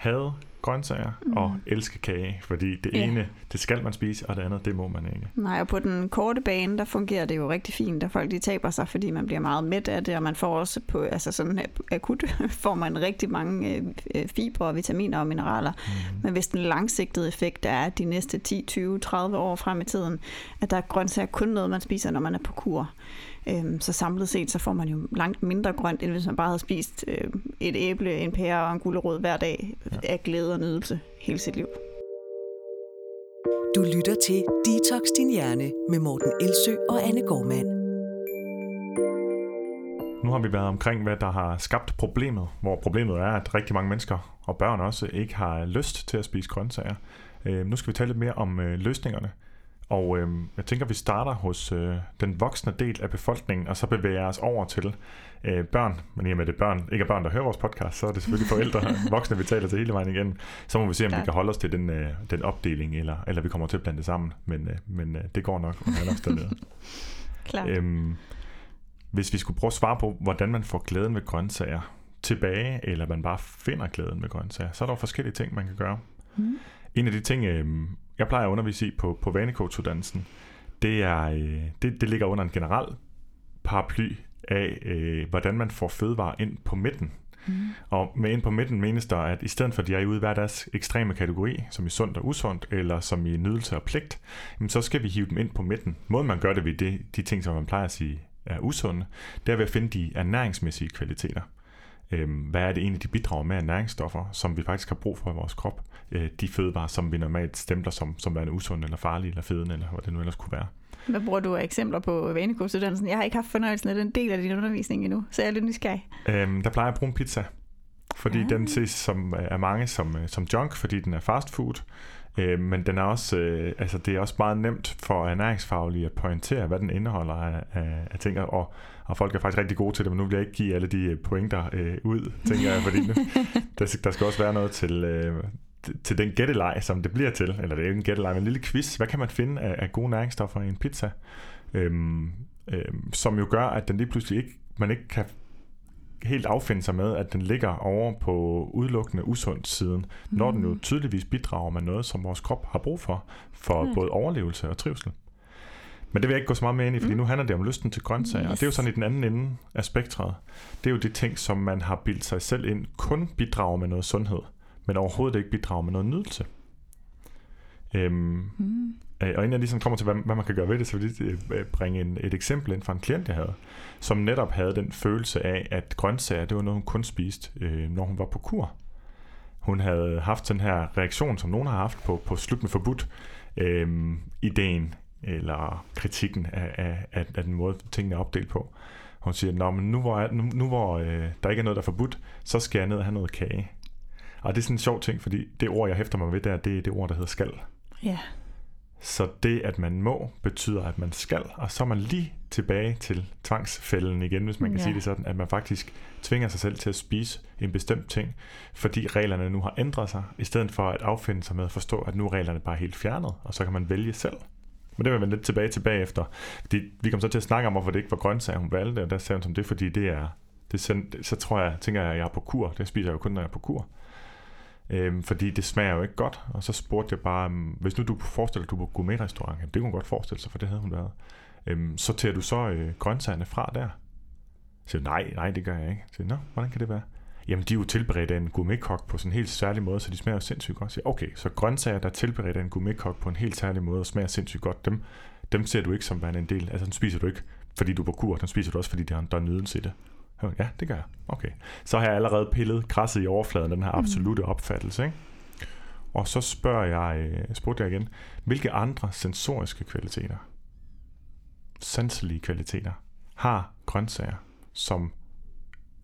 have grøntsager mm. og elske kage, fordi det ja. ene, det skal man spise, og det andet, det må man ikke. Nej, og på den korte bane, der fungerer det jo rigtig fint, at folk de taber sig, fordi man bliver meget mæt af det, og man får også på, altså sådan akut, [LAUGHS] får man rigtig mange øh, fibre, vitaminer og mineraler. Mm. Men hvis den langsigtede effekt er, at de næste 10, 20, 30 år frem i tiden, at der er grøntsager kun noget, man spiser, når man er på kur, Øhm, så samlet set, så får man jo langt mindre grønt, end hvis man bare havde spist øh, et æble, en pære og en gulerod hver dag ja. af glæde og nydelse hele sit liv. Du lytter til Detox Din Hjerne med Morten Elsø og Anne Gormand. Nu har vi været omkring, hvad der har skabt problemet, hvor problemet er, at rigtig mange mennesker, og børn også, ikke har lyst til at spise grøntsager. Øh, nu skal vi tale lidt mere om øh, løsningerne. Og øh, jeg tænker, vi starter hos øh, den voksne del af befolkningen, og så bevæger os over til øh, børn. Men i og med det børn, ikke er børn, der hører vores podcast, så er det selvfølgelig forældre, [LAUGHS] voksne, vi taler til hele vejen igen. Så må vi se, om vi kan holde os til den, øh, den opdeling, eller, eller vi kommer til at blande det sammen. Men, øh, men øh, det går nok under [LAUGHS] Klart. Øhm, hvis vi skulle prøve at svare på, hvordan man får glæden ved grøntsager tilbage, eller man bare finder glæden ved grøntsager, så er der jo forskellige ting, man kan gøre. Mm. En af de ting, øh, jeg plejer at undervise i på, på vanecoach-uddannelsen, det, er, øh, det, det ligger under en generel paraply af, øh, hvordan man får fødevarer ind på midten. Mm. Og med ind på midten menes der, at i stedet for at de er ude i hver deres ekstreme kategori, som i sundt og usundt, eller som i nydelse og pligt, jamen så skal vi hive dem ind på midten. Måden man gør det ved det, de ting, som man plejer at sige er usunde, det er ved at finde de ernæringsmæssige kvaliteter. Øhm, hvad er det egentlig, de bidrager med af næringsstoffer, som vi faktisk har brug for i vores krop? Øh, de fødevarer, som vi normalt stempler som, som værende usunde eller farlige eller fede, eller hvad det nu ellers kunne være. Hvad bruger du af eksempler på vanekursuddannelsen? Jeg har ikke haft fornøjelsen af den del af din undervisning endnu, så jeg er lidt nysgerrig. Øhm, der plejer jeg at bruge en pizza, fordi ja. den ses som, af mange som, øh, som junk, fordi den er fast food. Øh, men den er også, øh, altså det er også meget nemt for ernæringsfaglige at pointere, hvad den indeholder af, af, af ting, og, og folk er faktisk rigtig gode til det, men nu vil jeg ikke give alle de pointer øh, ud, tænker jeg, fordi nu, [LAUGHS] der, der skal også være noget til, øh, til den gætteleg, som det bliver til, eller det er ikke en gætteleg, men en lille quiz. Hvad kan man finde af, af gode næringsstoffer i en pizza? Øhm, øhm, som jo gør, at den lige pludselig ikke, man ikke kan helt affinde sig med, at den ligger over på udelukkende usund siden, mm. når den jo tydeligvis bidrager med noget, som vores krop har brug for, for mm. både overlevelse og trivsel. Men det vil jeg ikke gå så meget mere ind i, fordi mm. nu handler det om lysten til grøntsager. Yes. Og det er jo sådan i den anden ende af spektret. Det er jo de ting, som man har bildt sig selv ind, kun bidrager med noget sundhed, men overhovedet ikke bidrager med noget nydelse. Øhm, mm. Og inden jeg ligesom kommer til, hvad, hvad man kan gøre ved det, så vil jeg lige bringe en, et eksempel ind fra en klient, jeg havde, som netop havde den følelse af, at grøntsager, det var noget, hun kun spiste, øh, når hun var på kur. Hun havde haft den her reaktion, som nogen har haft på, på slut med forbudt, øh, ideen eller kritikken af, af, af, af den måde, tingene er opdelt på. Hun siger, Nå, men nu hvor, nu, nu hvor øh, der ikke er noget, der er forbudt, så skal jeg ned og have noget kage. Og det er sådan en sjov ting, fordi det ord, jeg hæfter mig ved der, det er det ord, der hedder skal. Ja. Så det, at man må, betyder, at man skal, og så er man lige tilbage til tvangsfælden igen, hvis man kan ja. sige det sådan, at man faktisk tvinger sig selv til at spise en bestemt ting, fordi reglerne nu har ændret sig, i stedet for at affinde sig med at forstå, at nu er reglerne bare helt fjernet, og så kan man vælge selv. Men det vil man lidt tilbage tilbage efter. Fordi vi kom så til at snakke om, hvorfor det ikke var grøntsager, hun valgte, og der sagde hun som det, fordi det er, det så tror jeg, tænker jeg, at jeg er på kur. Det spiser jeg jo kun, når jeg er på kur. Øhm, fordi det smager jo ikke godt. Og så spurgte jeg bare, øhm, hvis nu du forestiller dig, du er på gourmet-restaurant, det kunne hun godt forestille sig, for det havde hun været. Øhm, så tager du så øh, grøntsagerne fra der? Så nej, nej, det gør jeg ikke. Så nå, hvordan kan det være? Jamen, de er jo tilberedt af en gourmetkok på sådan en helt særlig måde, så de smager jo sindssygt godt. Så okay, så grøntsager, der er tilberedt af en gourmetkok på en helt særlig måde og smager sindssygt godt, dem, dem ser du ikke som værende en del. Altså, den spiser du ikke, fordi du er på kur, den spiser du også, fordi der er, der er nydelse i det. Ja, det gør jeg. Okay. Så har jeg allerede pillet krasset i overfladen, den her mm. absolute opfattelse. Ikke? Og så spørger jeg, øh, spurgte jeg igen, hvilke andre sensoriske kvaliteter, sanselige kvaliteter, har grøntsager, som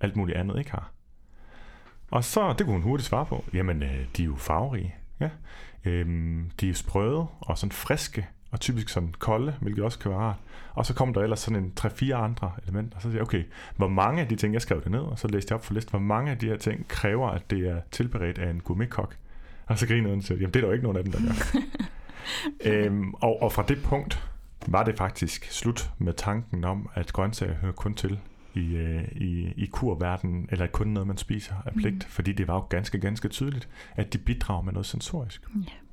alt muligt andet ikke har? Og så, det kunne hun hurtigt svare på, jamen, øh, de er jo farverige. Ja. Øhm, de er sprøde og sådan friske og typisk sådan kolde, hvilket også kan være rart. Og så kom der ellers sådan en 3-4 andre elementer, og så siger jeg, okay, hvor mange af de ting, jeg skrev det ned, og så læste jeg op for listen, hvor mange af de her ting kræver, at det er tilberedt af en gourmetkok. Og så griner hun og siger, jamen det er der jo ikke nogen af dem, der gør. [LAUGHS] øhm, og, og fra det punkt var det faktisk slut med tanken om, at grøntsager hører kun til i, øh, i, i kurverdenen, eller kun noget, man spiser af pligt, mm. fordi det var jo ganske, ganske tydeligt, at de bidrager med noget sensorisk. Yeah.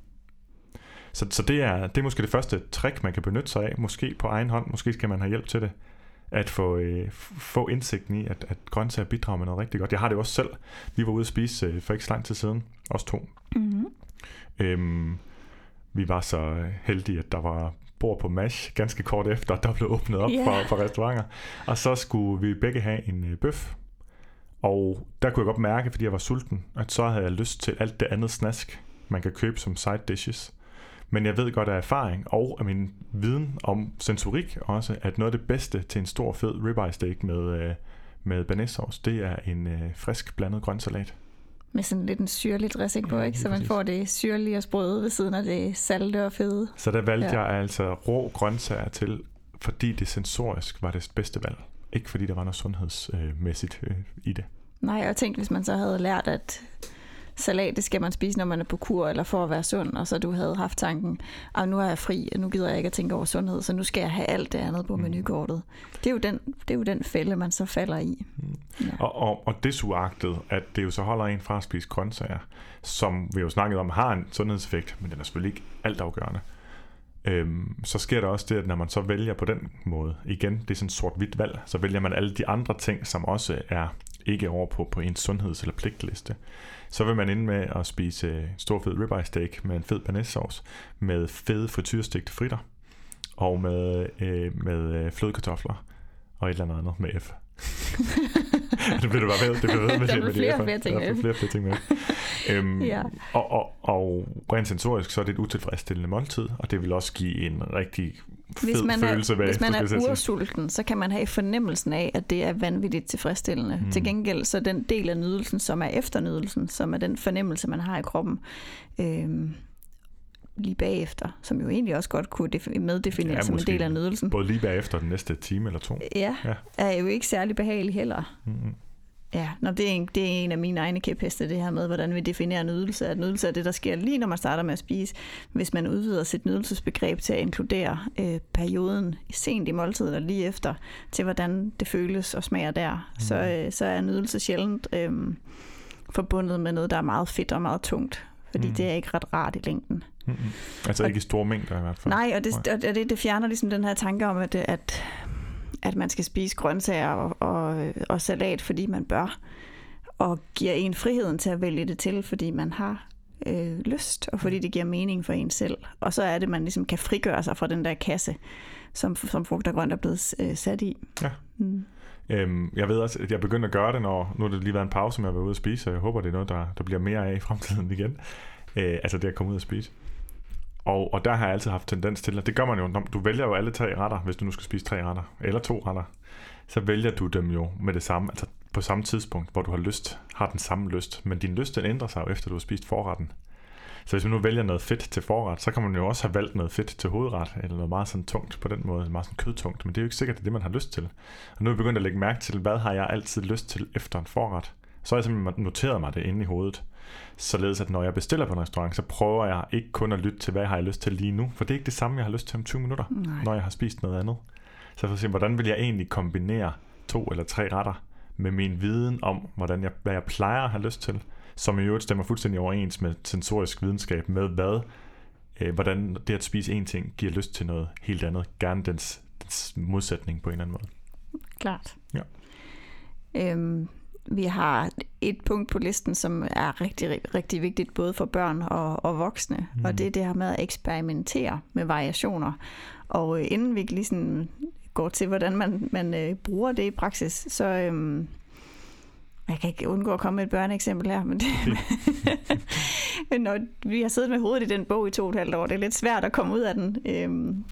Så, så det, er, det er måske det første trick, man kan benytte sig af, måske på egen hånd, måske skal man have hjælp til det, at få, øh, få indsigten i, at, at grøntsager bidrager med noget rigtig godt. Jeg har det også selv. Vi var ude at spise øh, for ikke så lang tid siden, os to. Mm-hmm. Øhm, vi var så heldige, at der var bord på MASH ganske kort efter, der blev åbnet op yeah. for, for restauranter. Og så skulle vi begge have en øh, bøf. Og der kunne jeg godt mærke, fordi jeg var sulten, at så havde jeg lyst til alt det andet snask, man kan købe som side dishes. Men jeg ved godt af erfaring og af min viden om sensorik også, at noget af det bedste til en stor fed ribeye steak med, øh, med banæssauce, det er en øh, frisk blandet grøntsalat. Med sådan lidt en syrlig dressing på, ja, ikke? Så man præcis. får det syrlige og sprøde ved siden af det salte og fede. Så der valgte ja. jeg altså rå grøntsager til, fordi det sensorisk var det bedste valg. Ikke fordi der var noget sundhedsmæssigt øh, i det. Nej, og tænk, hvis man så havde lært, at salat, det skal man spise, når man er på kur, eller for at være sund, og så du havde haft tanken, at nu er jeg fri, og nu gider jeg ikke at tænke over sundhed, så nu skal jeg have alt det andet på mm. menukortet. Det er jo den, det er jo den fælde, man så falder i. Mm. Ja. Og, og, og desuagtet, at det jo så holder en fra at spise grøntsager, som vi jo snakket om, har en sundhedseffekt, men den er selvfølgelig ikke altafgørende. Øhm, så sker der også det, at når man så vælger på den måde, igen, det er sådan sort-hvidt valg, så vælger man alle de andre ting, som også er ikke over på, på en sundheds- eller pligtliste så vil man ende med at spise stor fed ribeye steak med en fed banæssauce, med fede frityrstegte fritter, og med, øh, med øh, flødekartofler, og et eller andet med F. [LAUGHS] det bliver du bare ved. Det bliver ved med, der bliver flere og flere ting med. flere flere ting med. øhm, [LAUGHS] ja. og, og, og rent sensorisk, så er det et utilfredsstillende måltid, og det vil også give en rigtig hvis man følelse er, Hvis man er ursulten, så kan man have fornemmelsen af, at det er vanvittigt tilfredsstillende. Mm. Til gengæld så den del af nydelsen, som er efternydelsen, som er den fornemmelse, man har i kroppen, øhm, lige bagefter, som jo egentlig også godt kunne meddefineres ja, som en del af nydelsen. Både lige bagefter den næste time eller to. Ja, ja. er jo ikke særlig behagelig heller. Mm-hmm. Ja, når det, er en, det er en af mine egne kæpheste, det her med, hvordan vi definerer nydelse. At nydelse er det, der sker lige når man starter med at spise. Hvis man udvider sit nydelsesbegreb til at inkludere øh, perioden sent i måltidet og lige efter, til hvordan det føles og smager der, mm. så, øh, så er nydelse sjældent øh, forbundet med noget, der er meget fedt og meget tungt. Fordi mm. det er ikke ret rart i længden. Mm-hmm. Altså Og- ikke i store mængder i hvert fald. Nej, og det, og det, det fjerner ligesom den her tanke om, at, at, at man skal spise grøntsager og, og, og salat, fordi man bør, og giver en friheden til at vælge det til, fordi man har øh, lyst, og fordi det giver mening for en selv. Og så er det, man ligesom kan frigøre sig fra den der kasse, som, som frugt og grønt er blevet øh, sat i. Ja. Mm. Øhm, jeg ved også, at jeg begynder at gøre det, når nu har det lige været en pause, som jeg har været ude at spise, så jeg håber, det er noget, der, der bliver mere af i fremtiden igen. Øh, altså det at komme ud og spise. Og, og der har jeg altid haft tendens til, at det gør man jo, du vælger jo alle tre retter, hvis du nu skal spise tre retter, eller to retter, så vælger du dem jo med det samme, altså på samme tidspunkt, hvor du har lyst, har den samme lyst, men din lyst den ændrer sig jo efter du har spist forretten. Så hvis man nu vælger noget fedt til forret, så kan man jo også have valgt noget fedt til hovedret, eller noget meget sådan tungt på den måde, meget sådan kødtungt, men det er jo ikke sikkert, det er det, man har lyst til. Og nu er jeg begyndt at lægge mærke til, hvad har jeg altid lyst til efter en forret. Så har jeg simpelthen noteret mig det inde i hovedet. Således at når jeg bestiller på en restaurant, så prøver jeg ikke kun at lytte til, hvad har jeg lyst til lige nu, for det er ikke det samme, jeg har lyst til om 20 minutter, Nej. når jeg har spist noget andet. Så for at se, hvordan vil jeg egentlig kombinere to eller tre retter med min viden om, hvordan jeg, hvad jeg plejer at have lyst til, som i øvrigt stemmer fuldstændig overens med sensorisk videnskab med, hvad, øh, hvordan det at spise en ting giver lyst til noget helt andet. Gerne dens, dens modsætning på en eller anden måde. Klart. Ja. Øhm, vi har et punkt på listen, som er rigtig, rigtig, vigtigt, både for børn og, og voksne, mm. Og det er det her med at eksperimentere med variationer. Og øh, inden vi lige sådan går til, hvordan man, man øh, bruger det i praksis, så... Øhm, jeg kan ikke undgå at komme med et børneeksempel her, men det, [LAUGHS] men når vi har siddet med hovedet i den bog i to og et halvt år, det er lidt svært at komme ud af den. Øhm,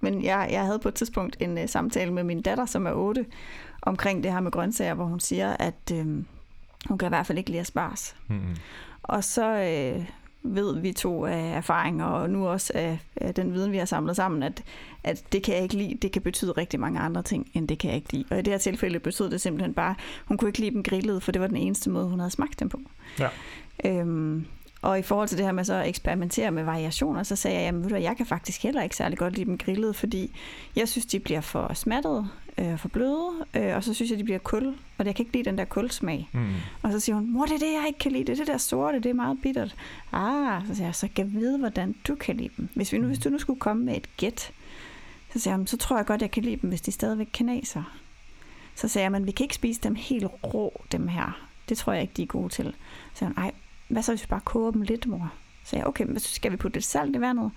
men jeg, jeg havde på et tidspunkt en uh, samtale med min datter, som er 8, omkring det her med grøntsager, hvor hun siger, at øhm, hun kan i hvert fald ikke lide spars. Mm-hmm. Og så øh, ved vi to af erfaring, og nu også af, af den viden, vi har samlet sammen, at, at det kan jeg ikke lide. Det kan betyde rigtig mange andre ting, end det kan jeg ikke lide. Og i det her tilfælde betød det simpelthen bare, hun kunne ikke lide dem grillet, for det var den eneste måde, hun havde smagt dem på. Ja. Øhm, og i forhold til det her med så at eksperimentere med variationer, så sagde jeg, jamen ved du jeg kan faktisk heller ikke særlig godt lide dem grillet, fordi jeg synes, de bliver for smattede, øh, for bløde, øh, og så synes jeg, de bliver kul, og jeg kan ikke lide den der kulsmag. Mm. Og så siger hun, mor, det er det, jeg ikke kan lide, det er det der sorte, det er meget bittert. Ah, så siger jeg, så kan jeg vide, hvordan du kan lide dem. Hvis, vi nu, hvis du nu skulle komme med et gæt, så siger jeg, så tror jeg godt, jeg kan lide dem, hvis de stadigvæk knaser. Så sagde jeg, men vi kan ikke spise dem helt rå, dem her. Det tror jeg ikke, de er gode til. Så siger hun, ej, hvad så hvis vi bare koger dem lidt, mor? Så sagde jeg, okay, men skal vi putte lidt salt i vandet,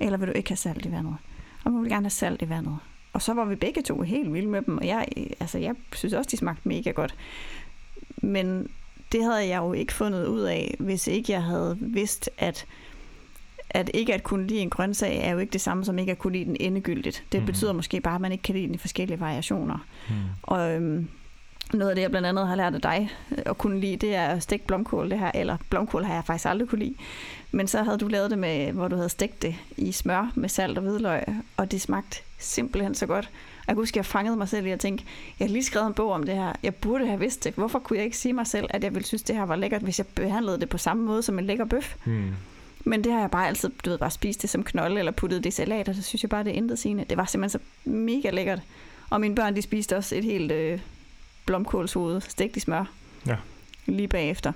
eller vil du ikke have salt i vandet? Og hun vil gerne have salt i vandet. Og så var vi begge to helt vilde med dem, og jeg, altså, jeg synes også, de smagte mega godt. Men det havde jeg jo ikke fundet ud af, hvis ikke jeg havde vidst, at at ikke at kunne lide en grøntsag er jo ikke det samme som ikke at kunne lide den endegyldigt. Det Mhm. betyder måske bare, at man ikke kan lide den i forskellige variationer. Mm. Og øhm, noget af det, jeg blandt andet har lært af dig øh, at kunne lide, det er stegt blomkål, det her. Eller blomkål har jeg faktisk aldrig kunne lide. Men så havde du lavet det med, hvor du havde stegt det i smør med salt og hvidløg, og det smagte simpelthen så godt. Og jeg kan huske, at jeg fangede mig selv i at tænke, jeg har lige skrevet en bog om det her. Jeg burde have vidst det. Hvorfor kunne jeg ikke sige mig selv, at jeg ville synes, det her var lækkert, hvis jeg behandlede det på samme måde som en lækker bøf? Mm. Men det har jeg bare altid, du ved, bare spist det som knold eller puttet det i salat, og så synes jeg bare, det er intet sigende. Det var simpelthen så mega lækkert. Og mine børn, de spiste også et helt øh, blomkålshoved stegt i smør. Ja. Lige bagefter.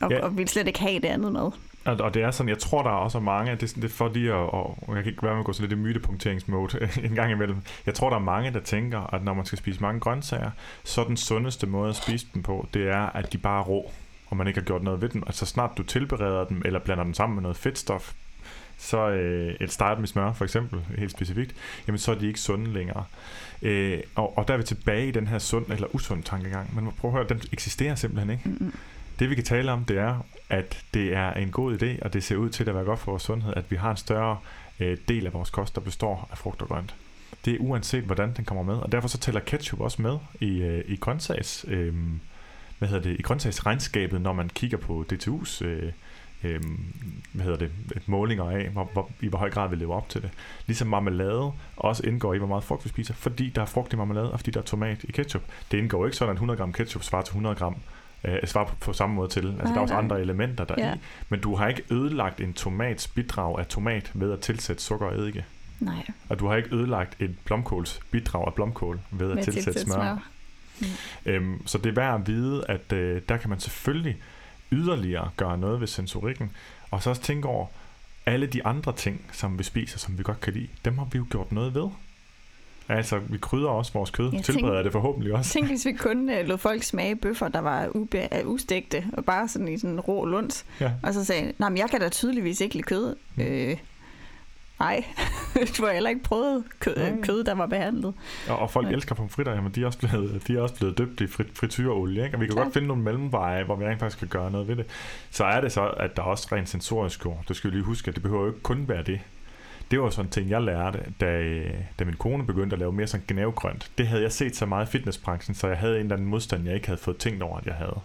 Og, Ja. og ville slet ikke have det andet mad. Og, og det er sådan, jeg tror, der er også mange, det, er sådan- det er for lige at, og, jeg kan ikke være med at gå sådan lidt i mytepunkteringsmode [LAUGHS] en gang imellem. Jeg tror, der er mange, der tænker, at når man skal spise mange grøntsager, så er den sundeste måde at spise dem på, det er, at de bare er rå, og man ikke har gjort noget ved dem. Altså snart du tilbereder dem, eller blander dem sammen med noget fedtstof, så øh, et start med smør for eksempel, helt specifikt, jamen så er de ikke sunde længere. Øh, og, og der er vi tilbage i den her sund eller usund tankegang. Men prøv at høre, den eksisterer simpelthen ikke. Mm-mm. Det vi kan tale om, det er, at det er en god idé, og det ser ud til at være godt for vores sundhed, at vi har en større øh, del af vores kost, der består af frugt og grønt. Det er uanset, hvordan den kommer med, og derfor så tæller ketchup også med i, øh, i grøntsags, øh, hvad hedder det, i grøntsagsregnskabet, når man kigger på DTU's øh, øh, hvad hedder det, målinger af, hvor, hvor, i hvor høj grad vi lever op til det. Ligesom marmelade også indgår i, hvor meget frugt vi spiser, fordi der er frugt i marmelade, og fordi der er tomat i ketchup. Det indgår ikke sådan, at 100 gram ketchup svarer til 100 gram øh, svarer på, på samme måde til. Altså, Nej, der er også nej. andre elementer der Ja. i. Men du har ikke ødelagt en tomats bidrag af tomat ved at tilsætte sukker og eddike. Nej, Og du har ikke ødelagt et blomkåls bidrag af blomkål ved at med tilsætte tilsæt smør. Øhm, så det er værd at vide, at øh, der kan man selvfølgelig yderligere gøre noget ved sensorikken, og så også tænke over, alle de andre ting, som vi spiser, som vi godt kan lide, dem har vi jo gjort noget ved. Altså, vi krydder også vores kød. Jeg Tilbereder tænk- det forhåbentlig også. Tænk, hvis vi [LAUGHS] kun uh, lod folk smage bøffer, der var ube- uh, ustegte, og bare sådan i sådan rå lunds. Ja. Og så sagde nej, men jeg kan da tydeligvis ikke lide kød. Mm. Øh, nej, [LAUGHS] du har heller ikke prøvet kød, Nej. kød der var behandlet. Og, og folk Nej. elsker pomfritter, jamen de er også blevet, de er også blevet døbt i frit, frityreolie, ikke? Og vi kan Klart. godt finde nogle mellemveje, hvor vi rent faktisk kan gøre noget ved det. Så er det så, at der også rent sensorisk jo, det skal vi lige huske, at det behøver jo ikke kun være det. Det var sådan en ting, jeg lærte, da, da min kone begyndte at lave mere sådan gnævegrønt. Det havde jeg set så meget i fitnessbranchen, så jeg havde en eller anden modstand, jeg ikke havde fået tænkt over, at jeg havde.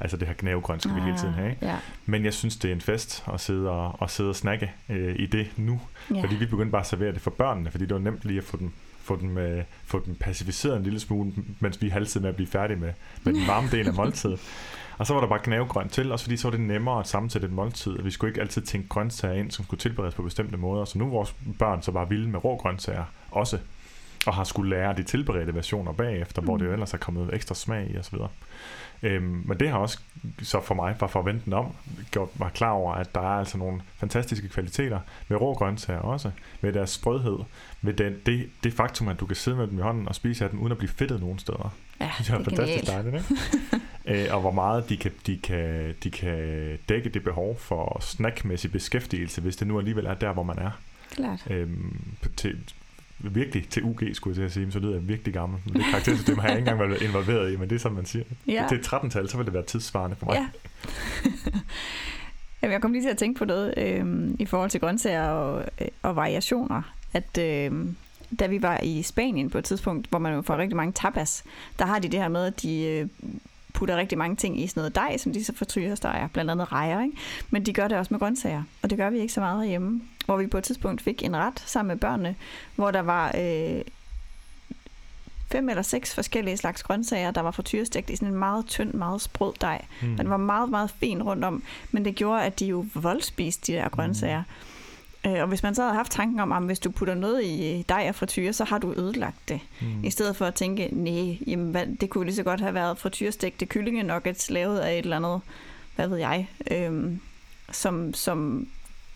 Altså det her gnævegrønt skal vi hele tiden have. Ikke? Ja. Men jeg synes, det er en fest at sidde og, og, sidde og snakke øh, i det nu. Ja. Fordi vi begyndte bare at servere det for børnene, fordi det var nemt lige at få dem, få dem, øh, få dem pacificeret en lille smule, mens vi halvtid med at blive færdige med, med den varme del af måltidet. [LAUGHS] Og så var der bare knævegrønt til, også fordi så var det nemmere at sammensætte et måltid. Vi skulle ikke altid tænke grøntsager ind, som skulle tilberedes på bestemte måder. Så nu er vores børn så bare vilde med rå grøntsager også. Og har skulle lære de tilberedte versioner bagefter, mm. hvor det jo ellers er kommet ekstra smag i osv. Øhm, men det har også så for mig, bare for at vente den om, gjort mig klar over, at der er altså nogle fantastiske kvaliteter med rå grøntsager også, med deres sprødhed, med den, det, det faktum, at du kan sidde med dem i hånden og spise af dem, uden at blive fedtet nogen steder. ja, Det er det er fantastisk dejligt, ikke? [LAUGHS] øh, og hvor meget de kan, de, kan, de kan dække det behov for snackmæssig beskæftigelse, hvis det nu alligevel er der, hvor man er. Klart. Øhm, til, virkelig til UG, skulle jeg til at sige, så lyder jeg virkelig gammel. Men det karaktersystem har jeg ikke engang været involveret i, men det er som man siger. Ja. Til et 13-tal, så vil det være tidssvarende for mig. Ja. [LAUGHS] Jamen, jeg kom lige til at tænke på noget øh, i forhold til grøntsager og, øh, og variationer. At øh, da vi var i Spanien på et tidspunkt, hvor man får rigtig mange tapas, der har de det her med, at de øh, putter rigtig mange ting i sådan noget dej, som de så frityresteger, blandt andet rejer, ikke? Men de gør det også med grøntsager, og det gør vi ikke så meget hjemme. Hvor vi på et tidspunkt fik en ret sammen med børnene, hvor der var øh, fem eller seks forskellige slags grøntsager, der var frityrestegt i sådan en meget tynd, meget sprød dej. Mm. Den var meget, meget fin rundt om, men det gjorde, at de jo voldspiste, de der grøntsager. Mm. Og hvis man så havde haft tanken om, at hvis du putter noget i dej og frityre, så har du ødelagt det. Mm. I stedet for at tænke, nej, jamen, hvad, det kunne lige så godt have været frityrestegte kyllingenuggets lavet af et eller andet, hvad ved jeg, øhm, som, som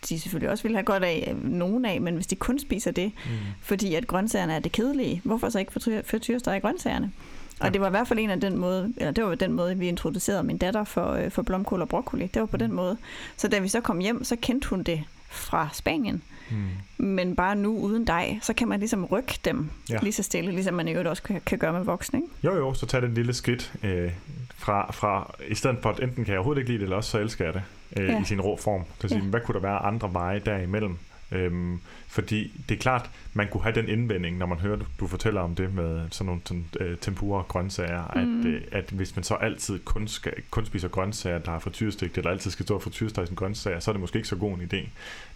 de selvfølgelig også ville have godt af øh, nogen af, men hvis de kun spiser det, Mm. fordi at grøntsagerne er det kedelige, hvorfor så ikke frityre- frityrestege grøntsagerne? Og Ja. det var i hvert fald en af den måde, eller det var den måde, vi introducerede min datter for, øh, for blomkål og broccoli. Det var på den måde. Så da vi så kom hjem, så kendte hun det fra Spanien. Mm. Men bare nu uden dig, så kan man ligesom rykke dem Ja. lige så stille, ligesom man i øvrigt også kan, kan gøre med voksne. Ikke? Jo, jo, så tag den lille skridt øh, fra, fra, i stedet for at enten kan jeg overhovedet ikke lide det, eller også så elsker jeg det øh, Ja. i sin rå form. Så sige, Ja. hvad kunne der være andre veje derimellem? Øhm, fordi det er klart, man kunne have den indvending, når man hører, du, du fortæller om det med sådan nogle sådan, øh, tempura og grøntsager, mm. At, øh, at hvis man så altid kun, skal, kun spiser grøntsager, der er frityrestegt, eller altid skal stå og frityrestege sin grøntsager, så er det måske ikke så god en idé.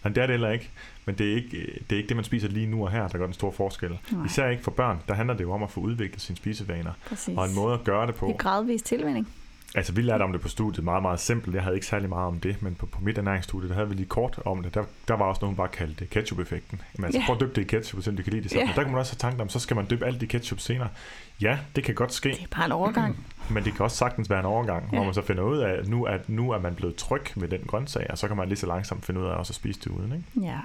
Men det er det heller ikke. Men det er ikke, øh, det er ikke det, man spiser lige nu og her, der gør den store forskel. Nej. Især ikke for børn. Der handler det jo om at få udviklet sine spisevaner. Præcis. Og en måde at gøre det på. Det er gradvis tilvænding. Altså, vi lærte om det på studiet meget, meget simpelt. Jeg havde ikke særlig meget om det, men på, på mit ernæringsstudie, der havde vi lige kort om det. Der, der var også noget, hun bare kaldte det ketchup-effekten. Jamen, altså, Ja. prøv at dyppe det i ketchup, så du kan lide det. Så. Ja. Men der kan man også have tanken om, så skal man dyppe alt i ketchup senere. Ja, det kan godt ske, Det er bare en overgang. [CLEARS THROAT] men det kan også sagtens være en overgang, ja. hvor man så finder ud af, at nu, at nu er man blevet tryg ved den grøntsag, og så kan man lige så langsomt finde ud af også at spise det uden. Ikke? Ja.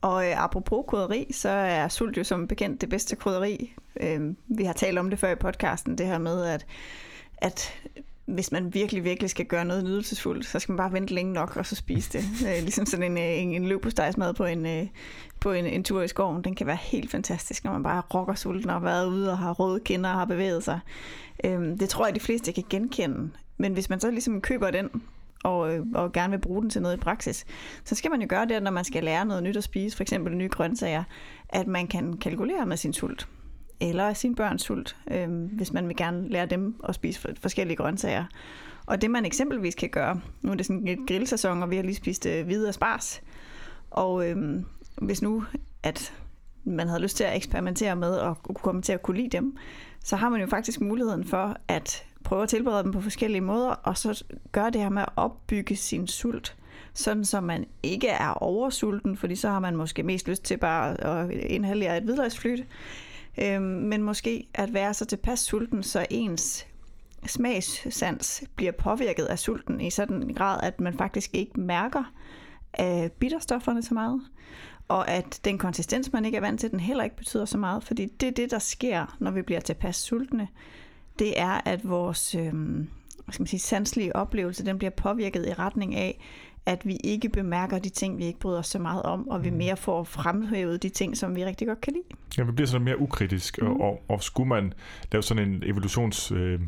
Og øh, apropos krydderi, så er sult jo som bekendt det bedste krydderi. Øh, vi har talt om det før i podcasten, det her med, at, at hvis man virkelig, virkelig skal gøre noget nydelsesfuldt, så skal man bare vente længe nok, og så spise det. [LAUGHS] Øh, ligesom sådan en, øh, en, en løbostejsmad på en, øh, på en, en tur i skoven. Den kan være helt fantastisk, når man bare rocker sulten og har været ude og har røde kinder og har bevæget sig. Øh, det tror jeg, de fleste kan genkende. Men hvis man så ligesom køber den, og, og gerne vil bruge den til noget i praksis, så skal man jo gøre det, når man skal lære noget nyt at spise, for eksempel nye grøntsager, at man kan kalkulere med sin sult, eller sin børns sult, øh, hvis man vil gerne lære dem at spise forskellige grøntsager. Og det man eksempelvis kan gøre, nu er det sådan et grillsæson, og vi har lige spist øh, hvide og spars, og øh, hvis nu, at man havde lyst til at eksperimentere med og kunne komme til at kunne lide dem, så har man jo faktisk muligheden for at prøve at tilberede dem på forskellige måder, og så gøre det her med at opbygge sin sult, sådan så man ikke er oversulten, fordi så har man måske mest lyst til bare at inhalere et hvidløgsflyt, øhm, men måske at være så tilpas sulten, så ens smagssans bliver påvirket af sulten i sådan en grad, at man faktisk ikke mærker, af bitterstofferne så meget, og at den konsistens, man ikke er vant til, den heller ikke betyder så meget, fordi det er det, der sker, når vi bliver tilpas sultne. Det er, at vores øh, hvad skal man sige, sanselige oplevelse, den bliver påvirket i retning af, at vi ikke bemærker de ting, vi ikke bryder os så meget om, og vi mere får fremhævet de ting, som vi rigtig godt kan lide. Ja, vi bliver sådan mere ukritisk, mm. og, og, og skulle man lave sådan en evolutions... Øh,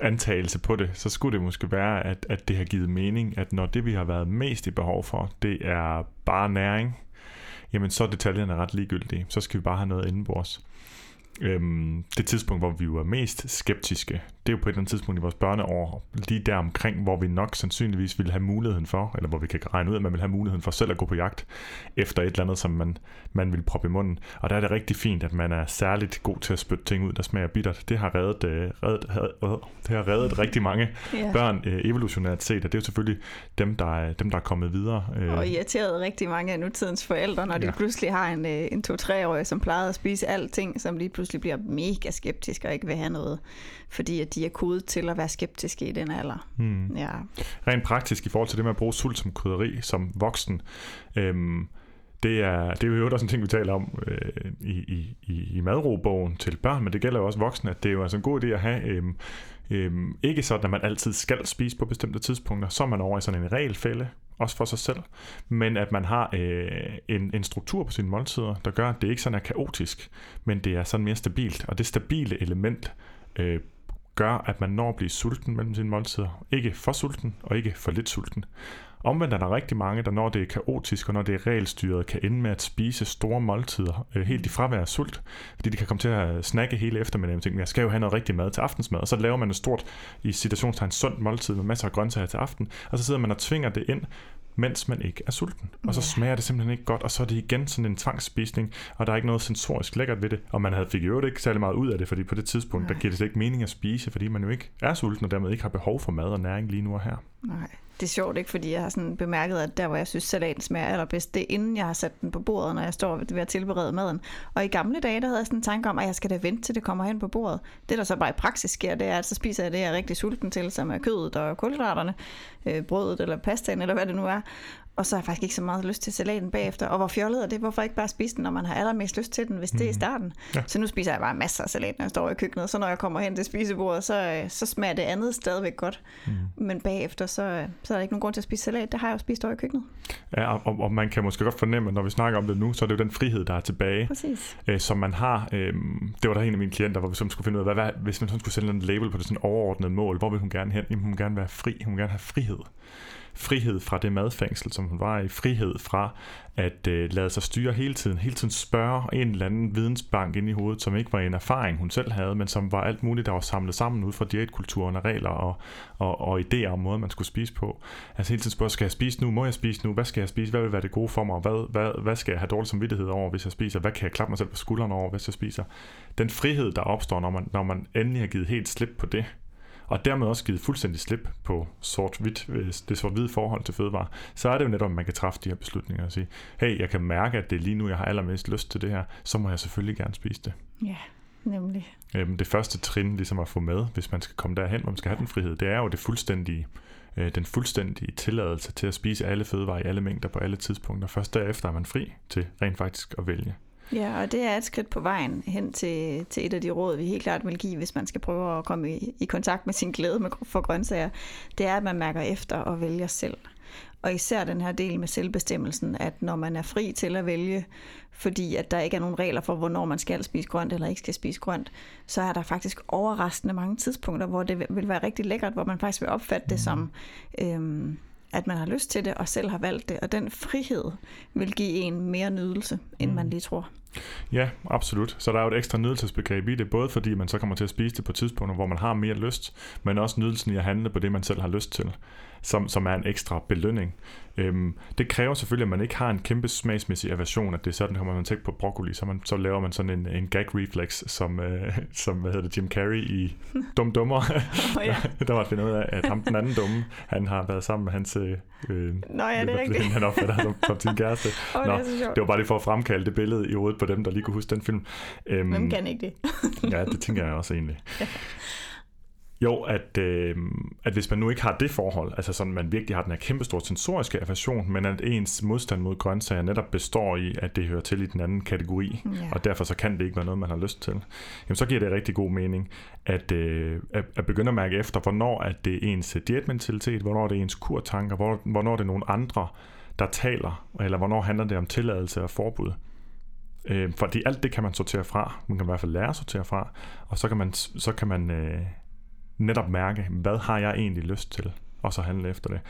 antagelse på det, så skulle det måske være, at, at det har givet mening, at når det, vi har været mest i behov for, det er bare næring, jamen så er detaljerne ret ligegyldige. Så skal vi bare have noget indenbords. Øhm, det tidspunkt, hvor vi var mest skeptiske, det er jo på et eller andet tidspunkt i vores børneår, lige der omkring, hvor vi nok sandsynligvis ville have muligheden for, eller hvor vi kan regne ud, at man vil have muligheden for selv at gå på jagt efter et eller andet, som man, man vil proppe i munden. Og der er det rigtig fint, at man er særligt god til at spytte ting ud, der smager bittert. Det har reddet, øh, reddet, øh, det har reddet [LAUGHS] rigtig mange yeah. børn øh, evolutionært set, og det er jo selvfølgelig dem, der er, dem, der er kommet videre. Øh. Og irriteret rigtig mange af nutidens forældre, når ja. de pludselig har en, øh, en to-tre-årig, som plejede at spise alting, som lige pludselig bliver mega skeptisk og ikke vil have noget, fordi at de er kodet til at være skeptiske i den alder. Hmm. Ja. Rent praktisk i forhold til det med at bruge sult som krydderi som voksen, øhm, det er, det er jo også en ting, vi taler om øh, i, i, i madrobogen til børn, men det gælder jo også voksne, at det er jo altså en god idé at have, øh, øh, ikke sådan, at man altid skal spise på bestemte tidspunkter, så er man over i sådan en regelfælde, også for sig selv, men at man har øh, en, en struktur på sine måltider, der gør, at det ikke sådan er kaotisk, men det er sådan mere stabilt, og det stabile element øh, gør, at man når at blive sulten mellem sine måltider. Ikke for sulten, og ikke for lidt sulten. Omvendt er der rigtig mange, der når det er kaotisk, og når det er regelstyret, kan ende med at spise store måltider, øh, helt i fravær af sult, fordi de kan komme til at snakke hele eftermiddagen og tænke, jeg skal jo have noget rigtig mad til aftensmad, og så laver man et stort, i situationstegn, sundt måltid med masser af grøntsager til aften, og så sidder man og tvinger det ind, mens man ikke er sulten. Og så smager det simpelthen ikke godt, og så er det igen sådan en tvangsspisning, og der er ikke noget sensorisk lækkert ved det, og man havde fik jo ikke særlig meget ud af det, fordi på det tidspunkt, Nej. der giver det ikke mening at spise, fordi man jo ikke er sulten, og dermed ikke har behov for mad og næring lige nu og her. Nej det er sjovt, ikke? Fordi jeg har sådan bemærket, at der, hvor jeg synes, salaten smager allerbedst, det er inden jeg har sat den på bordet, når jeg står ved at tilberede maden. Og i gamle dage, der havde jeg sådan en tanke om, at jeg skal da vente til det kommer hen på bordet. Det, der så bare i praksis sker, det er, at så spiser jeg det, jeg er rigtig sulten til, som er kødet og kulhydraterne, øh, brødet eller pastaen, eller hvad det nu er. Og så har jeg faktisk ikke så meget lyst til salaten bagefter. Og hvor fjollet er det? Hvorfor ikke bare spise den, når man har allermest lyst til den, hvis det er i mhm. starten? Ja. Så nu spiser jeg bare masser af salat, når jeg står i køkkenet. Så når jeg kommer hen til spisebordet, så, øh, så smager det andet stadigvæk godt. Mm. Men bagefter, så, øh, så er der ikke nogen grund til at spise salat. Det har jeg jo spist over i køkkenet. Ja, og, og man kan måske godt fornemme, at når vi snakker om det nu, så er det jo den frihed, der er tilbage. Præcis. Øh, som man har. Øh, det var der en af mine klienter, hvor vi som skulle finde ud af, hvad, hvad, hvis man sådan skulle sætte en label på det sådan overordnede mål, hvor vil hun gerne hen? Jamen, hun vil gerne være fri. Hun vil gerne have frihed frihed fra det madfængsel, som hun var i, frihed fra at øh, lade sig styre hele tiden, hele tiden spørge en eller anden vidensbank ind i hovedet, som ikke var en erfaring, hun selv havde, men som var alt muligt, der var samlet sammen ud fra diætkulturen og regler og, og, og idéer om måder, man skulle spise på. Altså hele tiden spørge, skal jeg spise nu? Må jeg spise nu? Hvad skal jeg spise? Hvad vil være det gode for mig? Hvad, hvad, hvad skal jeg have dårlig samvittighed over, hvis jeg spiser? Hvad kan jeg klappe mig selv på skuldrene over, hvis jeg spiser? Den frihed, der opstår, når man, når man endelig har givet helt slip på det, og dermed også givet fuldstændig slip på sort-hvidt, det sort-hvide forhold til fødevare, så er det jo netop, at man kan træffe de her beslutninger og sige, hey, jeg kan mærke, at det er lige nu, jeg har allermest lyst til det her, så må jeg selvfølgelig gerne spise det. Ja, nemlig. Øhm, det første trin ligesom at få med, hvis man skal komme derhen, hvor man skal have den frihed, det er jo det fuldstændige øh, den fuldstændige tilladelse til at spise alle fødevarer i alle mængder på alle tidspunkter. Først derefter er man fri til rent faktisk at vælge. Ja, og det er et skridt på vejen hen til, til et af de råd, vi helt klart vil give, hvis man skal prøve at komme i, i kontakt med sin glæde med, for grøntsager. Det er, at man mærker efter og vælger selv. Og især den her del med selvbestemmelsen, at når man er fri til at vælge, fordi at der ikke er nogen regler for, hvornår man skal spise grønt eller ikke skal spise grønt, så er der faktisk overraskende mange tidspunkter, hvor det vil være rigtig lækkert, hvor man faktisk vil opfatte det som... Øhm, at man har lyst til det og selv har valgt det, og den frihed vil give en mere nydelse, end mm. man lige tror. Ja, absolut. Så der er jo et ekstra nydelsesbegreb i det, både fordi man så kommer til at spise det på tidspunkter, hvor man har mere lyst, men også nydelsen i at handle på det, man selv har lyst til som, som er en ekstra belønning. Øhm, det kræver selvfølgelig, at man ikke har en kæmpe smagsmæssig aversion, at det er sådan, kommer man tænke på broccoli, så, man, så laver man sådan en, en gag reflex, som, øh, [LAUGHS] som hvad hedder det, Jim Carrey i [LAUGHS] Dum Dummer. Oh, ja. [LAUGHS] der var finde ud af, at ham den anden dumme, han har været sammen med hans... Øh, Nå ja, det er rigtigt. Han opfatter som, som sin kæreste. Oh, Nå, det, det var bare lige for at fremkalde det billede i hovedet på dem, der lige kunne huske den film. Øhm, Hvem kan ikke det? ja, det tænker jeg også egentlig. Jo, at, øh, at hvis man nu ikke har det forhold, altså sådan, man virkelig har den her kæmpe store sensoriske aversion, men at ens modstand mod grøntsager netop består i, at det hører til i den anden kategori, Ja. og derfor så kan det ikke være noget, man har lyst til, jamen så giver det rigtig god mening at, øh, at, at begynde at mærke efter, hvornår at det er ens diætmentalitet, hvornår det er ens kurtanker, hvor, hvornår det er nogle andre, der taler, eller hvornår handler det om tilladelse og forbud. Øh, fordi alt det kan man sortere fra. Man kan i hvert fald lære at sortere fra. Og så kan man, så kan man øh, netop mærke, hvad har jeg egentlig lyst til? Og så handle efter det.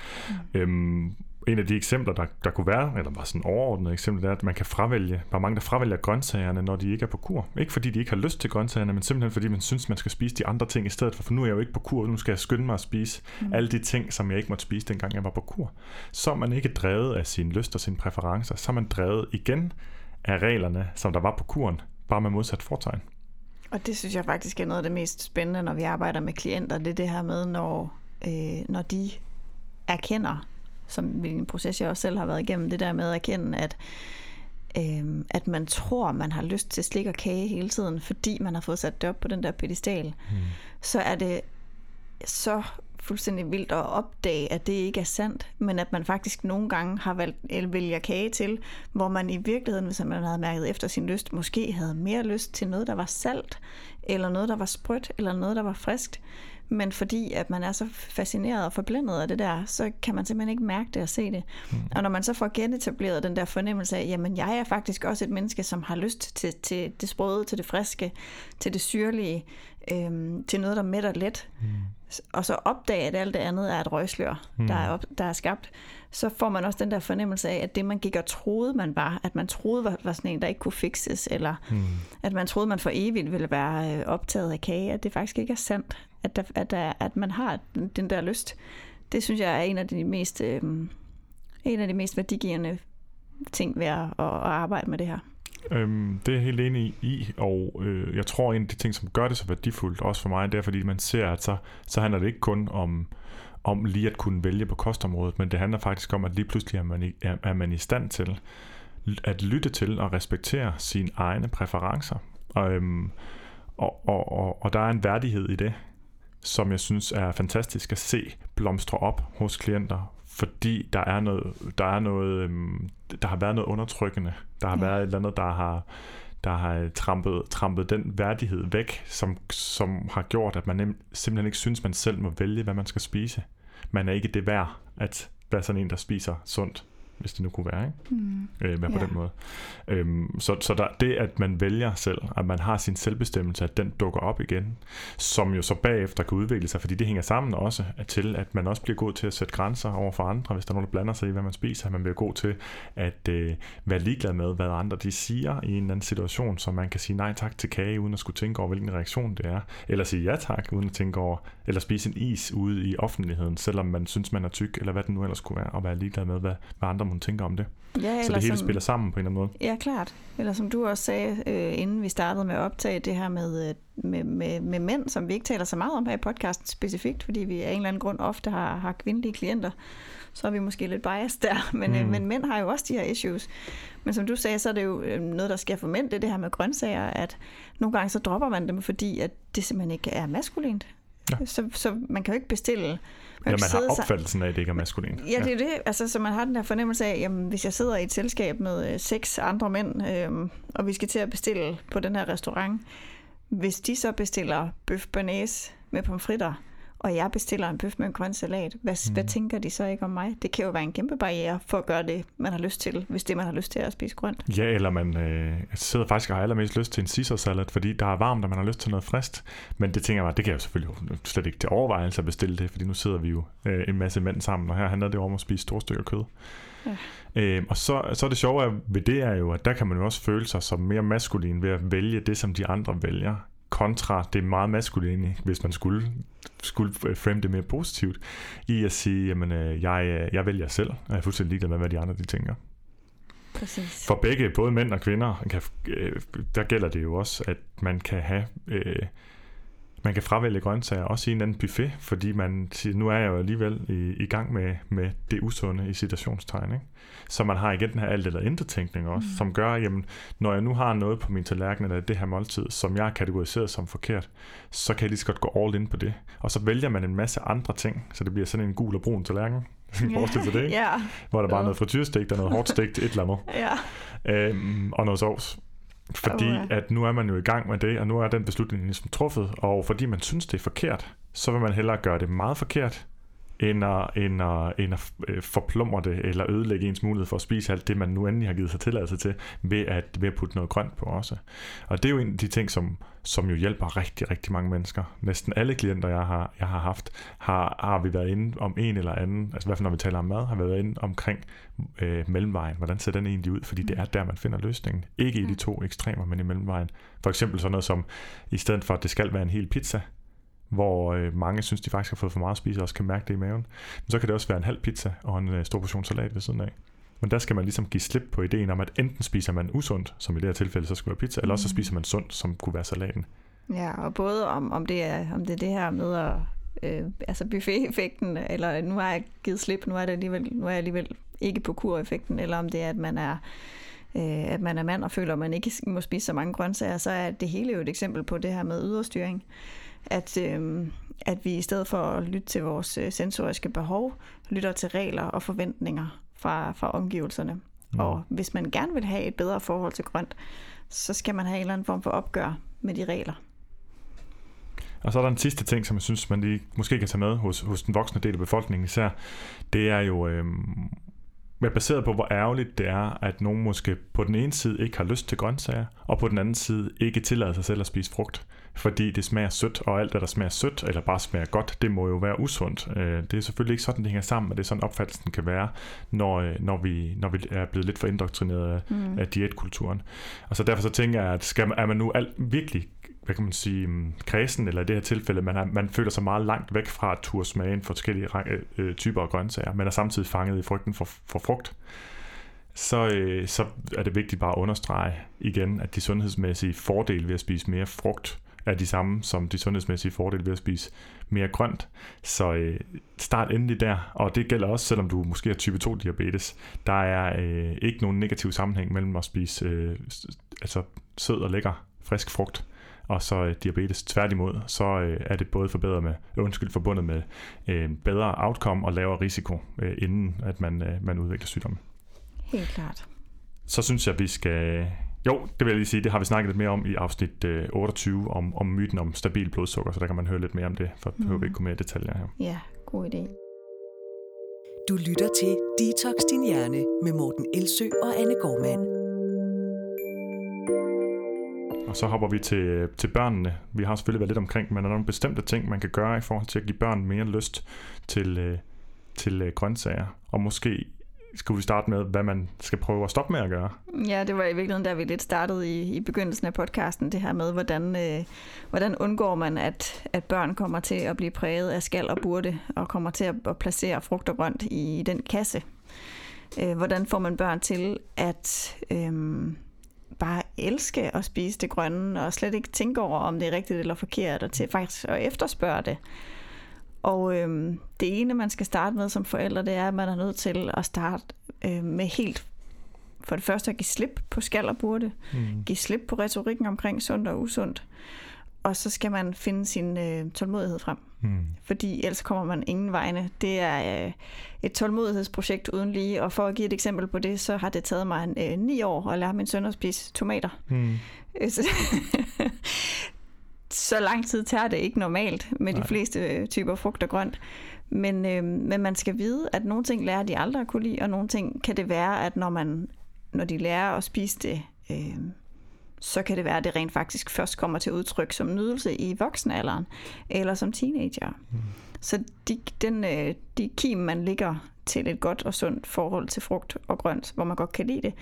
Mm. Øhm, en af de eksempler, der, der kunne være, eller bare sådan overordnet eksempel, det er, at man kan fravælge, der er mange, der fravælger grøntsagerne, når de ikke er på kur. Ikke fordi de ikke har lyst til grøntsagerne, men simpelthen fordi man synes, man skal spise de andre ting i stedet for, for nu er jeg jo ikke på kur, nu skal jeg skynde mig at spise mm. alle de ting, som jeg ikke måtte spise, dengang jeg var på kur. Så er man ikke drevet af sin lyst og sine præferencer, så er man drevet igen af reglerne, som der var på kuren, bare med modsat fortegn. Og det synes jeg faktisk er noget af det mest spændende, når vi arbejder med klienter. Det er det her med, når, øh, når de erkender, som en proces, jeg også selv har været igennem, det der med at erkende, at, øh, at man tror, man har lyst til slik og kage hele tiden, fordi man har fået sat det op på den der pedestal, mm. så er det så fuldstændig vildt at opdage, at det ikke er sandt, men at man faktisk nogle gange har valgt eller vælger kage til, hvor man i virkeligheden, hvis man havde mærket efter sin lyst, måske havde mere lyst til noget, der var salt, eller noget, der var sprødt, eller noget, der var friskt. Men fordi at man er så fascineret og forblændet af det der, så kan man simpelthen ikke mærke det og se det. Mm. Og når man så får genetableret den der fornemmelse af, jamen jeg er faktisk også et menneske, som har lyst til, til det sprøde, til det friske, til det syrlige, øhm, til noget, der mætter let, mm. og så opdage, at alt det andet er et røgslør, mm. der, er op, der er skabt, så får man også den der fornemmelse af, at det man gik og troede, man var, at man troede var, var sådan en, der ikke kunne fikses, eller mm. at man troede, man for evigt ville være øh, optaget af kage, at det faktisk ikke er sandt, at, der, at, der, at man har den der lyst. Det synes jeg er en af de mest, øh, en af de mest værdigivende ting ved at, at arbejde med det her. Øhm, det er jeg helt enig i, og øh, jeg tror en af de ting, som gør det så værdifuldt, også for mig, det er, fordi man ser, at så, så handler det ikke kun om, om lige at kunne vælge på kostområdet, men det handler faktisk om, at lige pludselig er man i, er, er man i stand til at lytte til og respektere sine egne præferencer. Og, øhm, og, og, og, og der er en værdighed i det, som jeg synes er fantastisk at se blomstre op hos klienter, fordi der er noget, der er noget, øhm, der har været noget undertrykkende. Der har ja. været et eller andet, der har, der har trampet, trampet den værdighed væk, som, som har gjort, at man nem, simpelthen ikke synes, man selv må vælge, hvad man skal spise. Man er ikke det værd at være sådan en, der spiser sundt hvis det nu kunne være, ikke? Mm. Øh, på ja. den måde. Øhm, så så der, det, at man vælger selv, at man har sin selvbestemmelse, at den dukker op igen, som jo så bagefter kan udvikle sig, fordi det hænger sammen også til, at man også bliver god til at sætte grænser over for andre, hvis der er nogen, der blander sig i, hvad man spiser. Man bliver god til at øh, være ligeglad med, hvad andre de siger i en eller anden situation, så man kan sige nej tak til kage, uden at skulle tænke over, hvilken reaktion det er, eller sige ja tak, uden at tænke over, eller spise en is ude i offentligheden, selvom man synes, man er tyk, eller hvad det nu ellers kunne være, og være ligeglad med, hvad, hvad andre må tænke om det. Ja, så det hele som, spiller sammen på en eller anden måde. Ja, klart. Eller som du også sagde, øh, inden vi startede med at optage det her med, øh, med, med, med mænd, som vi ikke taler så meget om her i podcasten specifikt, fordi vi af en eller anden grund ofte har, har kvindelige klienter, så er vi måske lidt biased der, [LAUGHS] men, mm. øh, men mænd har jo også de her issues. Men som du sagde, så er det jo øh, noget, der sker for mænd, det er det her med grøntsager, at nogle gange så dropper man dem, fordi at det simpelthen ikke er maskulint. Ja. Så, så man kan jo ikke bestille... Man ja, man har opfattelsen af, at det ikke er maskulin. Ja, det er det. Altså, så man har den der fornemmelse af, jamen, hvis jeg sidder i et selskab med øh, seks andre mænd, øh, og vi skal til at bestille på den her restaurant, hvis de så bestiller bøf bearnaise med pomfritter, og jeg bestiller en bøf med en grøn salat, hvad, mm. hvad tænker de så ikke om mig? Det kan jo være en kæmpe barriere for at gøre det, man har lyst til, hvis det man har lyst til er at spise grønt. Ja, eller man øh, sidder faktisk og har allermest lyst til en Caesar salad, fordi der er varmt, og man har lyst til noget frist. Men det tænker jeg bare, det kan jeg jo selvfølgelig slet ikke til overvejelse at bestille det, fordi nu sidder vi jo øh, en masse mænd sammen, og her handler det om at spise store stykker kød. Ja. Øh, og så, så er det sjove ved det er jo, at der kan man jo også føle sig som mere maskulin ved at vælge det, som de andre vælger kontra det meget maskuline, hvis man skulle, skulle frame det mere positivt, i at sige, jamen, øh, jeg, jeg vælger selv, og jeg er fuldstændig ligeglad med, hvad de andre de tænker. Præcis. For begge, både mænd og kvinder, kan, øh, der gælder det jo også, at man kan have... Øh, man kan fravælge grøntsager, også i en anden buffet, fordi man siger, nu er jeg jo alligevel i, i gang med, med det usunde i citationstegn. Ikke? Så man har igen den her alt eller intet tænkning også, mm. som gør, jamen, når jeg nu har noget på min tallerken, eller det her måltid, som jeg har kategoriseret som forkert, så kan jeg lige så godt gå all in på det. Og så vælger man en masse andre ting, så det bliver sådan en gul og brun tallerken, Forestil dig det, ikke? Ja. Hvor der bare er noget frityrestegt og noget hårdt stegt, et eller andet. ja. Øhm, og noget sovs. Fordi Oh, ja. at nu er man jo i gang med det, og nu er den beslutning ligesom truffet, og fordi man synes, det er forkert, så vil man hellere gøre det meget forkert, end at, end at, end at øh, forplumre det, eller ødelægge ens mulighed for at spise alt det, man nu endelig har givet sig tilladelse til, ved at, ved at putte noget grønt på også. Og det er jo en af de ting, som, som jo hjælper rigtig, rigtig mange mennesker. Næsten alle klienter, jeg har, jeg har haft, har, har vi været inde om en eller anden, altså i hvert fald når vi taler om mad, har vi været inde omkring øh, mellemvejen. Hvordan ser den egentlig ud? Fordi det er der, man finder løsningen. Ikke i de to ekstremer, men i mellemvejen. For eksempel sådan noget som, i stedet for at det skal være en hel pizza, hvor øh, mange synes, de faktisk har fået for meget at spise, og også kan mærke det i maven. Men så kan det også være en halv pizza og en øh, stor portion salat ved siden af. Men der skal man ligesom give slip på ideen om, at enten spiser man usundt, som i det her tilfælde så skulle være pizza, eller også så spiser man sundt, som kunne være salaten. Ja, og både om, om, det, er, om det er det her med at, øh, altså buffet-effekten, eller nu har jeg givet slip, nu er, det alligevel, nu er jeg alligevel ikke på kur-effekten, eller om det er, at man er øh, at man er mand og føler, at man ikke må spise så mange grøntsager, så er det hele jo et eksempel på det her med yderstyring. At, øh, at vi i stedet for at lytte til vores øh, sensoriske behov, lytter til regler og forventninger fra, fra omgivelserne. Mm. Og hvis man gerne vil have et bedre forhold til grønt, så skal man have en eller anden form for opgør med de regler. Og så er der en sidste ting, som jeg synes, man lige måske kan tage med hos, hos den voksne del af befolkningen især. Det er jo øh, baseret på, hvor ærgerligt det er, at nogen måske på den ene side ikke har lyst til grøntsager, og på den anden side ikke tillader sig selv at spise frugt. Fordi det smager sødt, og alt, hvad der smager sødt, eller bare smager godt, det må jo være usundt. Øh, Det er selvfølgelig ikke sådan, det hænger sammen, men det er sådan, opfattelsen kan være, når, øh, når, vi, når vi er blevet lidt for indoktrineret af, Mm. af diætkulturen. Og så derfor så tænker jeg, at skal, er man nu alt, virkelig hvad kan man sige, mm, kredsen, eller i det her tilfælde, man, er, man føler sig meget langt væk fra at turde smage en forskellige række, øh, typer af grøntsager, men er samtidig fanget i frygten for, for frugt, så, øh, så er det vigtigt bare at understrege igen, at de sundhedsmæssige fordele ved at spise mere frugt, er de samme som de sundhedsmæssige fordele ved at spise mere grønt. Så øh, start endelig der, og det gælder også, selvom du måske har type 2 diabetes. Der er øh, ikke nogen negativ sammenhæng mellem at spise øh, altså sød og lækker frisk frugt og så øh, diabetes. Tværtimod, så øh, er det både forbedret med, undskyld, forbundet med øh, bedre outcome og lavere risiko, øh, inden at man, øh, man udvikler sygdommen. Helt klart. Så synes jeg, vi skal... Jo, det vil jeg lige sige, det har vi snakket lidt mere om i afsnit øh, 28, om, om myten om stabil blodsukker, så der kan man høre lidt mere om det, for at behøver vi ikke gå mere i detaljer her. Ja, god idé. Du lytter til Detox Din Hjerne med Morten Elsø og Anne Gormand. Og så hopper vi til, til børnene. Vi har selvfølgelig været lidt omkring, men er der nogle bestemte ting, man kan gøre i forhold til at give børn mere lyst til, øh, til øh, grøntsager? Og måske skulle vi starte med, hvad man skal prøve at stoppe med at gøre. Ja, det var i virkeligheden, der vi lidt startede i, i begyndelsen af podcasten, det her med, hvordan, øh, hvordan undgår man, at, at børn kommer til at blive præget af skal og burde, og kommer til at, at placere frugt og grønt i den kasse. Øh, hvordan får man børn til at øh, bare elske at spise det grønne, og slet ikke tænke over, om det er rigtigt eller forkert, og til faktisk at efterspørge det. Og øhm, det ene, man skal starte med som forældre, det er, at man er nødt til at starte øh, med helt for det første at give slip på skal og burde, Mm. give slip på retorikken omkring sundt og usundt, og så skal man finde sin øh, tålmodighed frem, Mm. fordi ellers kommer man ingen vegne. Det er øh, et tålmodighedsprojekt uden lige, og for at give et eksempel på det, så har det taget mig øh, ni år at lære min søn at spise tomater. Mm. Øh, så- [LAUGHS] så lang tid tager det ikke normalt med de Nej. fleste øh, typer frugt og grønt. Men, øh, men man skal vide, at nogle ting lærer de aldrig at kunne lide, og nogle ting kan det være, at når, man, når de lærer at spise det, øh, så kan det være, at det rent faktisk først kommer til udtryk som nydelse i voksenalderen eller som teenager. Mm. Så de, den, øh, de kim, man ligger til et godt og sundt forhold til frugt og grønt, hvor man godt kan lide det,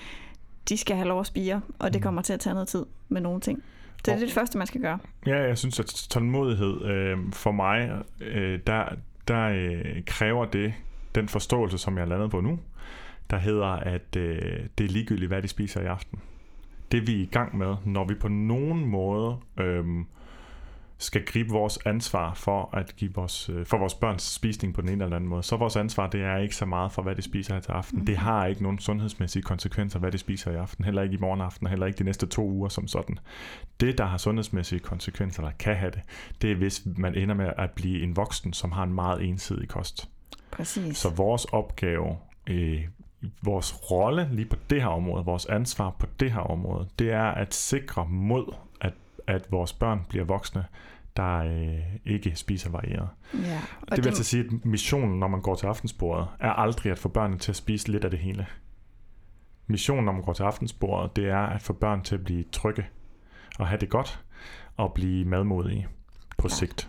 de skal have lov at spire, og det Mm. kommer til at tage noget tid med nogle ting. Det er Og- det første, man skal gøre. Ja, jeg synes, at tålmodighed øh, for mig, øh, der, der øh, kræver det den forståelse, som jeg er landet på nu, der hedder, at øh, det er ligegyldigt, hvad de spiser i aften. Det vi er i gang med, når vi på nogen måde øh, skal gribe vores ansvar for at give vores, øh, for vores børns spisning på den ene eller anden måde. Så vores ansvar, det er ikke så meget for, hvad de spiser her til aften. Mm. Det har ikke nogen sundhedsmæssige konsekvenser, hvad de spiser i aften. Heller ikke i morgen aften, heller ikke de næste to uger som sådan. Det, der har sundhedsmæssige konsekvenser, der kan have det, det er, hvis man ender med at blive en voksen, som har en meget ensidig kost. Præcis. Så vores opgave, øh, vores rolle lige på det her område, vores ansvar på det her område, det er at sikre mod, at, at vores børn bliver voksne, der øh, ikke spiser varieret. Ja. Og det vil altså sige, at missionen, når man går til aftensbordet, er aldrig at få børnene til at spise lidt af det hele. Missionen, når man går til aftensbordet, det er at få børn til at blive trygge og have det godt og blive madmodige på ja. sigt.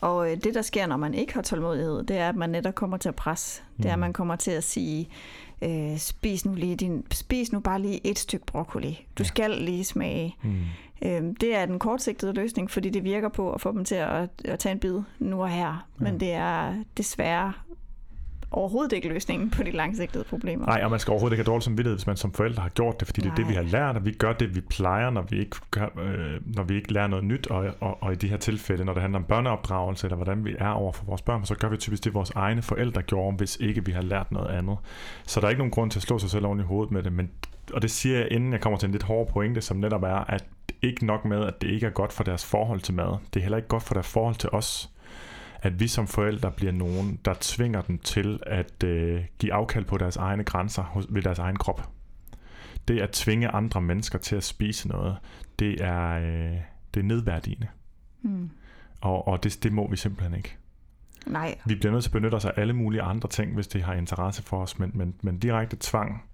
Og øh, det, der sker, når man ikke har tålmodighed, det er, at man netop kommer til at presse. Mm. Det er, at Mm. man kommer til at sige, øh, spis, nu lige din, spis nu bare lige et stykke broccoli. Du Ja. skal lige smage. Mm. Øh, det er den kortsigtede løsning, fordi det virker på at få dem til at, at tage en bid nu og her. Ja. Men det er desværre overhovedet ikke løsningen på de langsigtede problemer. Nej, og man skal overhovedet ikke have dårlig samvittighed, hvis man som forældre har gjort det, fordi det er det, vi Nej. har lært, og vi gør det, vi plejer, når vi ikke, gør, øh, når vi ikke lærer noget nyt, og, og, og i de her tilfælde, når det handler om børneopdragelse, eller hvordan vi er over for vores børn, så gør vi typisk det, vores egne forældre gjorde, hvis ikke vi har lært noget andet. Så der er ikke nogen grund til at slå sig selv oven i hovedet med det, men, og det siger jeg, inden jeg kommer til en lidt hård pointe, som netop er, at ikke nok med, at det ikke er godt for deres forhold til mad, det er heller ikke godt for deres forhold til os at vi som forældre bliver nogen, der tvinger dem til at øh, give afkald på deres egne grænser hos, ved deres egen krop. Det at tvinge andre mennesker til at spise noget, det er, øh, det er nedværdigende. Hmm. Og, og det, det må vi simpelthen ikke. Nej, Vi bliver nødt til at benytte os af alle mulige andre ting, hvis det har interesse for os, men, men, men direkte tvang,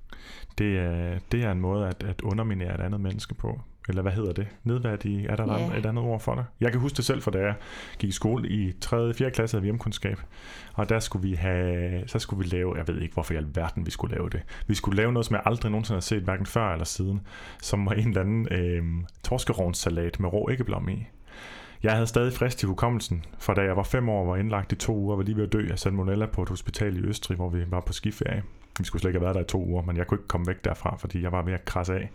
det er, det er en måde at, at underminere et andet menneske på. Eller hvad hedder det? Nedværdige? Er der Ja. yeah. et andet ord for det? Jeg kan huske det selv, for da jeg gik i skole i 3. og 4. klasse af hjemkundskab. Og der skulle vi have, så skulle vi lave, jeg ved ikke hvorfor i alverden vi skulle lave det. Vi skulle lave noget, som jeg aldrig nogensinde har set, hverken før eller siden. Som var en eller anden øh, torskerovnssalat med rå æggeblom i. Jeg havde stadig frisk til hukommelsen, fra da jeg var fem år, var indlagt i to uger, var lige ved at dø af salmonella på et hospital i Østrig, hvor vi var på skiferie. Vi skulle slet ikke have været der i to uger, men jeg kunne ikke komme væk derfra, fordi jeg var ved at krasse af.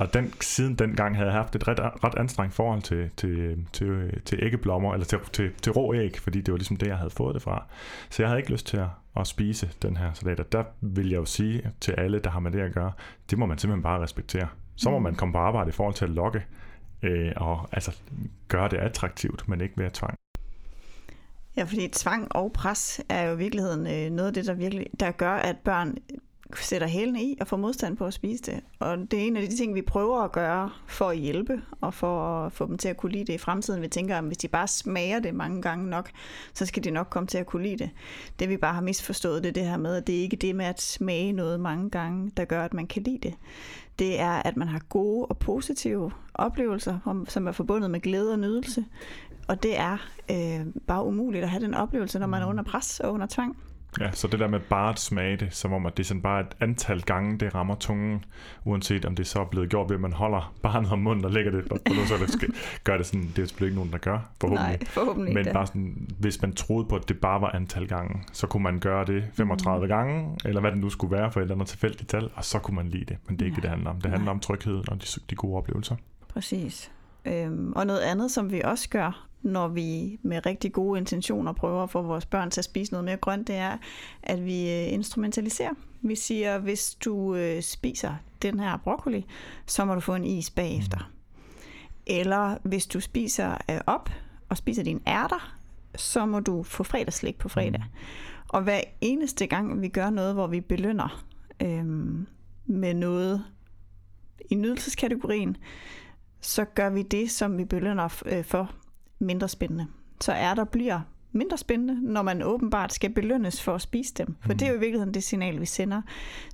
Og den, siden dengang havde jeg haft et ret, ret anstrengt forhold til, til, til, til æggeblommer, eller til, til, til rå æg, fordi det var ligesom det, jeg havde fået det fra. Så jeg havde ikke lyst til at, at spise den her salat, og der vil jeg jo sige til alle, der har med det at gøre, det må man simpelthen bare respektere. Så må Mm. man komme på arbejde i forhold til at lokke, øh, og altså gøre det attraktivt, men ikke ved tvang. Ja, fordi tvang og pres er jo i virkeligheden øh, noget af det, der virkelig der gør, at børn sætter hælene i og får modstand på at spise det. Og det er en af de ting, vi prøver at gøre for at hjælpe og for at få dem til at kunne lide det i fremtiden. Vi tænker, at hvis de bare smager det mange gange nok, så skal de nok komme til at kunne lide det. Det vi bare har misforstået, det er det her med, at det er ikke det med at smage noget mange gange, der gør, at man kan lide det. Det er, at man har gode og positive oplevelser, om- som er forbundet med glæde og nydelse. Og det er øh, bare umuligt at have den oplevelse, når man er under pres og under tvang. Ja, så det der med bare at smage det, som om at det er sådan bare et antal gange, det rammer tungen, uanset om det så er blevet gjort ved, at man holder barnet om munden og lægger det på så det skal, [LAUGHS] gør det sådan, det er selvfølgelig ikke nogen, der gør, forhåbentlig. Nej, forhåbentlig Men ikke. bare sådan, hvis man troede på, at det bare var antal gange, så kunne man gøre det 35 mm. gange, eller hvad det nu skulle være for et eller andet tilfældigt tal, og så kunne man lide det. Men det er ikke Nej. det, det handler om. Det handler Nej. om trygheden og de, de gode oplevelser. Præcis. Øhm, og noget andet, som vi også gør, når vi med rigtig gode intentioner prøver at få vores børn til at spise noget mere grønt, det er, at vi øh, instrumentaliserer. Vi siger, hvis du øh, spiser den her broccoli, så må du få en is bagefter. Eller hvis du spiser øh, op og spiser dine ærter, så må du få fredagsslik på fredag. Og hver eneste gang vi gør noget, hvor vi belønner øhm, med noget i nydelseskategorien, så gør vi det, som vi belønner for mindre spændende. Så er der bliver mindre spændende, når man åbenbart skal belønnes for at spise dem. For Mm. det er jo i virkeligheden det signal, vi sender.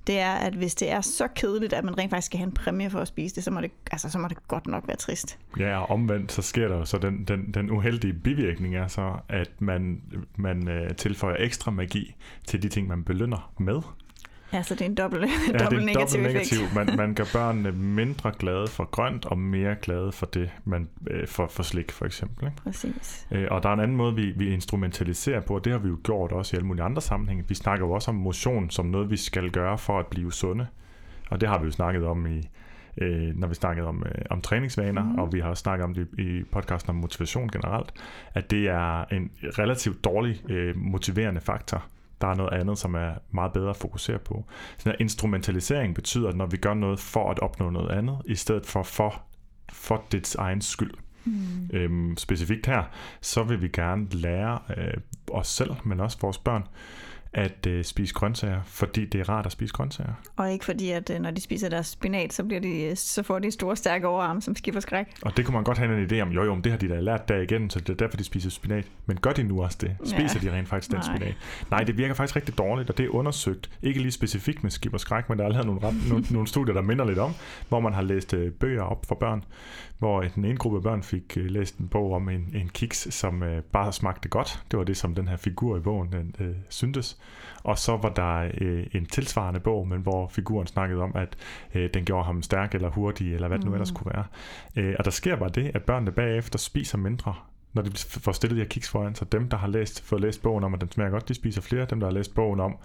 Det er, at hvis det er så kedeligt, at man rent faktisk skal have en præmie for at spise det, så må det, altså, så må det godt nok være trist. Ja, og omvendt, så sker der jo så den, den, den uheldige bivirkning er så, at man, man øh, tilføjer ekstra magi til de ting, man belønner med. Altså, det er en dobbelt, Ja, det er dobbelt en negativ, dobbelt negativ. Man, man gør børnene mindre glade for grønt, og mere glade for det, man øh, for, for slik for eksempel. Ikke? Præcis. Øh, og der er en anden måde, vi, vi instrumentaliserer på, og det har vi jo gjort også i alle mulige andre sammenhænge. Vi snakker jo også om motion som noget, vi skal gøre for at blive sunde. Og det har vi jo snakket om i øh, når vi snakkede om, øh, om træningsvaner, mm. og vi har også snakket om det i podcasten om motivation generelt, at det er en relativt dårlig øh, motiverende faktor. Der er noget andet, som er meget bedre at fokusere på. Så instrumentalisering betyder, at når vi gør noget for at opnå noget andet, i stedet for for, for dets egen skyld. Mm. Øhm, specifikt her, så vil vi gerne lære øh, os selv, men også vores børn, at øh, spise grøntsager, fordi det er rart at spise grøntsager. Og ikke fordi, at øh, når de spiser deres spinat, så, bliver de, så får de store, stærke overarme, som skifter skræk. Og det kunne man godt have en idé om, jo jo, det har de da lært der igen, så det er derfor, de spiser spinat. Men gør de nu også det? Spiser ja. de rent faktisk den Nej. spinat? Nej, det virker faktisk rigtig dårligt, og det er undersøgt. Ikke lige specifikt med og skræk, men der er lavet nogle, nogle, [LAUGHS] nogle studier, der minder lidt om, hvor man har læst øh, bøger op for børn, hvor den ene gruppe børn fik øh, læst en bog om en, en kiks, som øh, bare smagte godt. Det var det, som den her figur i bogen den, øh, syntes. Og så var der øh, en tilsvarende bog, men hvor figuren snakkede om, at øh, den gjorde ham stærk eller hurtig, eller hvad det nu ellers mm. kunne være. Øh, og der sker bare det, at børnene bagefter spiser mindre når de får stillet de her kiks foran så dem, der har læst, fået læst bogen om, at den smager godt, de spiser flere. Dem, der har læst bogen om,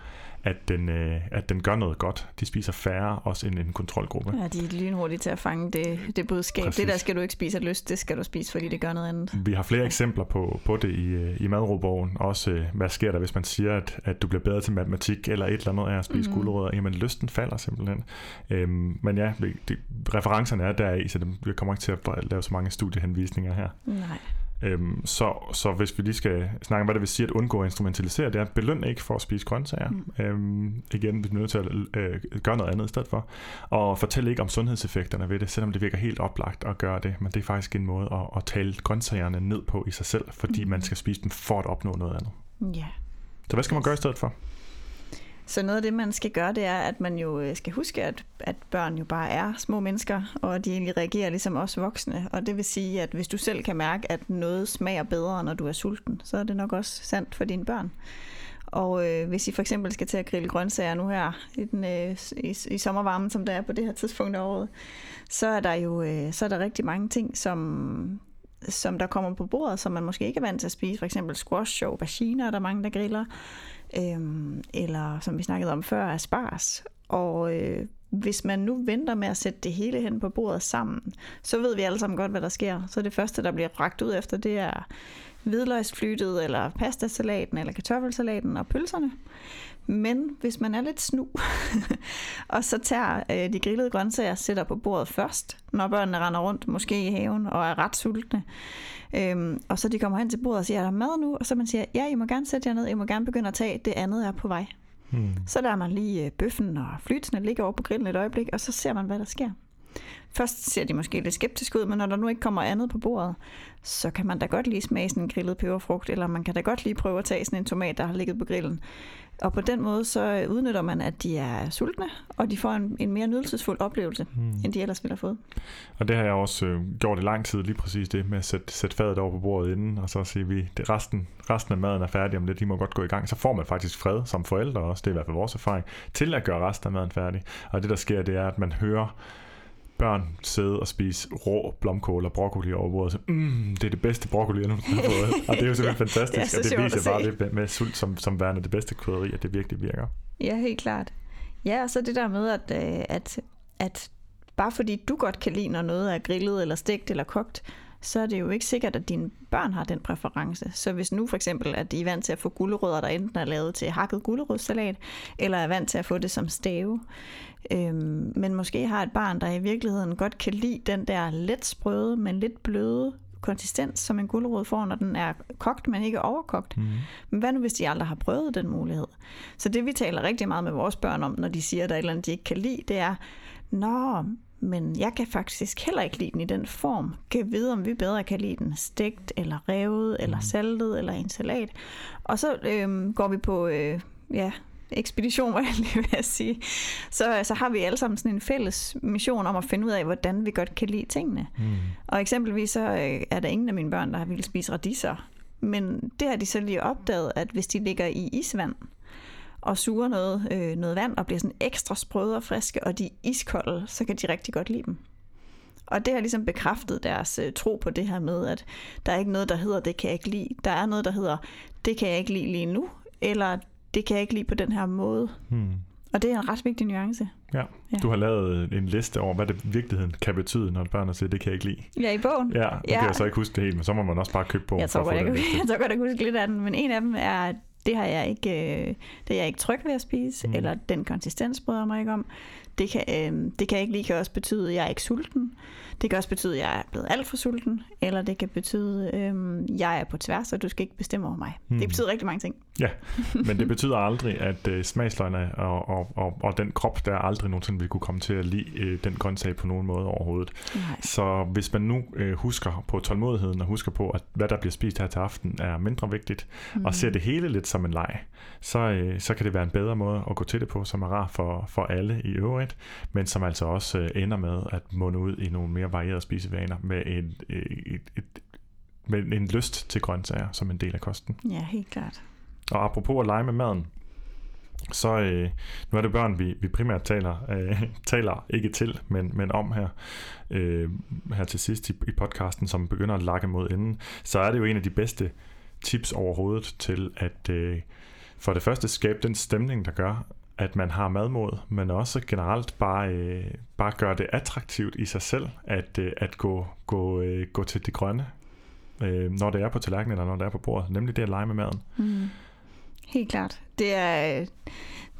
at den, øh, at den gør noget godt. De spiser færre, også end en kontrolgruppe. Ja, de er lynhurtige til at fange det, det budskab. Præcis. Det der skal du ikke spise af lyst, det skal du spise, fordi det gør noget andet. Vi har flere eksempler på, på det i, øh, i madrobogen. Også, øh, hvad sker der, hvis man siger, at, at du bliver bedre til matematik, eller et eller andet af at spise mm. gulerødder. Jamen, lysten falder simpelthen. Øhm, men ja, de, referencerne er der i, så det, vi kommer ikke til at lave så mange studiehenvisninger her. Nej. Øhm, så, så hvis vi lige skal snakke om, hvad det vil sige at undgå at instrumentalisere, det er at belønne ikke for at spise grøntsager. Mm. Øhm, igen, vi er nødt til at øh, gøre noget andet i stedet for. Og fortælle ikke om sundhedseffekterne ved det, selvom det virker helt oplagt at gøre det. Men det er faktisk en måde at, at tale grøntsagerne ned på i sig selv, fordi mm. man skal spise dem for at opnå noget andet. Ja. Yeah. Så hvad skal man gøre i stedet for? Så noget af det, man skal gøre, det er, at man jo øh, skal huske, at, at børn jo bare er små mennesker, og de egentlig reagerer ligesom os voksne. Og det vil sige, at hvis du selv kan mærke, at noget smager bedre, når du er sulten, så er det nok også sandt for dine børn. Og øh, hvis I for eksempel skal til at grille grøntsager nu her i, den, øh, i, i sommervarmen, som der er på det her tidspunkt af året, så er der jo øh, så er der rigtig mange ting, som, som der kommer på bordet, som man måske ikke er vant til at spise. For eksempel squash og aubergine er der mange, der griller øhm, eller som vi snakkede om før, spars. Og øh, hvis man nu venter med at sætte det hele hen på bordet sammen, så ved vi alle sammen godt, hvad der sker. Så det første, der bliver ragt ud efter, det er hvidløgsflytet, eller pastasalaten, eller kartoffelsalaten og pølserne. Men hvis man er lidt snu, [LAUGHS] og så tager øh, de grillede grøntsager sætter på bordet først, når børnene render rundt, måske i haven, og er ret sultne, øhm, og så de kommer hen til bordet og siger, er der mad nu? Og så man siger, ja, I må gerne sætte jer ned, I må gerne begynde at tage, det andet er på vej. Hmm. Så lader man lige øh, bøffen og flytene ligge over på grillen et øjeblik, og så ser man, hvad der sker. Først ser de måske lidt skeptisk ud, men når der nu ikke kommer andet på bordet, så kan man da godt lige smage sådan en grillet peberfrugt, eller man kan da godt lige prøve at tage sådan en tomat, der har ligget på grillen. Og på den måde så udnytter man, at de er sultne, og de får en, en mere nydelsesfuld oplevelse, hmm. end de ellers ville have fået. Og det har jeg også øh, gjort i lang tid, lige præcis det med at sætte, sætte fadet over på bordet inden, og så siger vi, at resten, resten af maden er færdig om det, de må godt gå i gang. Så får man faktisk fred som forældre også, det er i hvert fald vores erfaring, til at gøre resten af maden færdig. Og det der sker, det er, at man hører børn sidde og spise rå blomkål og broccoli over bordet. Så, mm, det er det bedste broccoli, jeg nogensinde har fået. Og det er jo simpelthen [LAUGHS] fantastisk, og det viser bare det med sult som, som værende det bedste krydderi, at det virkelig virker. Ja, helt klart. Ja, og så det der med, at, øh, at, at bare fordi du godt kan lide, når noget er grillet eller stegt eller kogt, så er det jo ikke sikkert, at dine børn har den præference. Så hvis nu for eksempel, at de er vant til at få gulerødder, der enten er lavet til hakket gulerødssalat, eller er vant til at få det som stave, øhm, men måske har et barn, der i virkeligheden godt kan lide den der let sprøde, men lidt bløde konsistens, som en gulerod får, når den er kogt, men ikke overkogt. Mm. Men hvad nu, hvis de aldrig har prøvet den mulighed? Så det, vi taler rigtig meget med vores børn om, når de siger, at der er et eller andet, de ikke kan lide, det er, Nå, men jeg kan faktisk heller ikke lide den i den form. Kan vide, om vi bedre kan lide den stegt, eller revet, eller mm. saltet, eller en salat. Og så øhm, går vi på øh, ja, ekspedition, var jeg lige ved at sige. Så, så har vi alle sammen sådan en fælles mission om at finde ud af, hvordan vi godt kan lide tingene. Mm. Og eksempelvis så øh, er der ingen af mine børn, der vil spise radiser. Men det har de så lige opdaget, at hvis de ligger i isvand, og suger noget, øh, noget vand og bliver sådan ekstra sprøde og friske, og de er iskolde, så kan de rigtig godt lide dem. Og det har ligesom bekræftet deres øh, tro på det her med, at der er ikke noget, der hedder, det kan jeg ikke lide. Der er noget, der hedder, det kan jeg ikke lide lige nu, eller det kan jeg ikke lide på den her måde. Hmm. Og det er en ret vigtig nuance. Ja. Ja. Du har lavet en liste over, hvad det i virkeligheden kan betyde, når børn siger, det kan jeg ikke lide. Ja, i bogen. Ja, nu Ja. kan jeg så ikke huske det helt, men så må man også bare købe bogen Jeg for tror, at få jeg, den [LAUGHS] jeg tror godt, jeg kan huske lidt af den, men en af dem er, det har jeg ikke, øh, det er jeg ikke tryg ved at spise, Mm. eller den konsistens bryder jeg mig ikke om. Det kan, øh, det kan ikke lige kan også betyde, at jeg er ikke sulten. Det kan også betyde, at jeg er blevet alt for sulten, eller det kan betyde, at øh, jeg er på tværs, og du skal ikke bestemme over mig. Mm. Det betyder rigtig mange ting. Men det betyder aldrig, at øh, smagsløgene og, og, og, og den krop, der aldrig nogensinde vil kunne komme til at lide øh, den grøntsag på nogen måde overhovedet. Nej. Så hvis man nu øh, husker på tålmodigheden og husker på, at hvad der bliver spist her til aften er mindre vigtigt, mm. og ser det hele lidt som en leg, så, øh, så kan det være en bedre måde at gå til det på, som er rar for, for alle i øvrigt, men som altså også øh, ender med at munde ud i nogle mere varierede spisevaner med en, øh, et, et, med en lyst til grøntsager som en del af kosten. Ja, helt klart. Og apropos at lege med maden, så øh, nu er det børn, vi, vi primært taler, øh, [LAUGHS] taler ikke til, men, men om her, øh, her til sidst i, i podcasten, som begynder at lakke mod enden, så er det jo en af de bedste tips overhovedet til at øh, for det første skabe den stemning, der gør, at man har madmod, men også generelt bare, øh, bare gøre det attraktivt i sig selv, at, øh, at gå, gå, øh, gå til det grønne, øh, når det er på tallerkenen eller når det er på bordet, nemlig det at lege med maden. Mm. Helt klart. Det er, øh,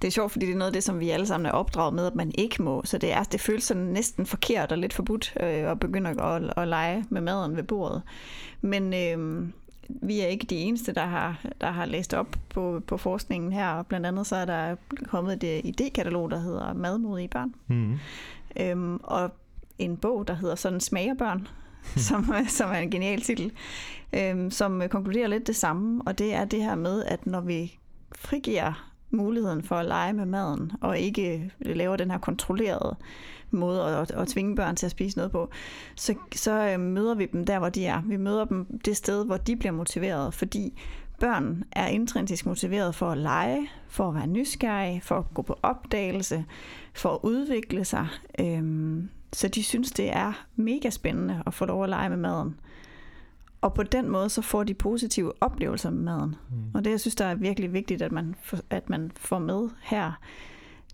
det er sjovt, fordi det er noget af det, som vi alle sammen er opdraget med, at man ikke må. Så det, er, det føles sådan næsten forkert og lidt forbudt øh, at begynde at, at lege med maden ved bordet. Men øh, vi er ikke de eneste, der har, der har læst op på, på forskningen her. Og blandt andet så er der kommet et øh, idékatalog, der hedder Madmodige børn. Mm. Øhm, og en bog, der hedder Sådan smager børn, [LAUGHS] som, som er en genial titel, øhm, som konkluderer lidt det samme, og det er det her med, at når vi frigiver muligheden for at lege med maden, og ikke øh, laver den her kontrollerede måde at, at tvinge børn til at spise noget på, så, så øh, møder vi dem der, hvor de er. Vi møder dem det sted, hvor de bliver motiveret, fordi børn er intrinsisk motiveret for at lege, for at være nysgerrige, for at gå på opdagelse, for at udvikle sig. Øhm, så de synes, det er mega spændende at få lov at lege med maden. Og på den måde, så får de positive oplevelser med maden. Mm. Og det, jeg synes, der er virkelig vigtigt, at man, at man får med her,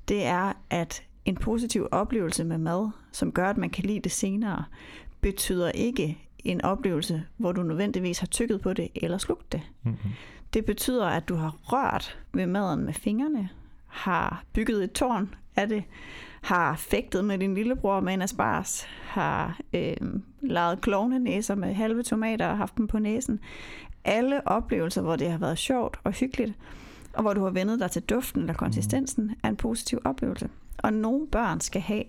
det er, at en positiv oplevelse med mad, som gør, at man kan lide det senere, betyder ikke en oplevelse, hvor du nødvendigvis har tykket på det eller slugt det. Mm-hmm. Det betyder, at du har rørt ved maden med fingrene, har bygget et tårn af det, har fægtet med din lillebror med en asparges, har øh, lavet klovnenæser med halve tomater og haft dem på næsen. Alle oplevelser, hvor det har været sjovt og hyggeligt, og hvor du har vendet dig til duften eller konsistensen, er en positiv oplevelse. Og nogle børn skal have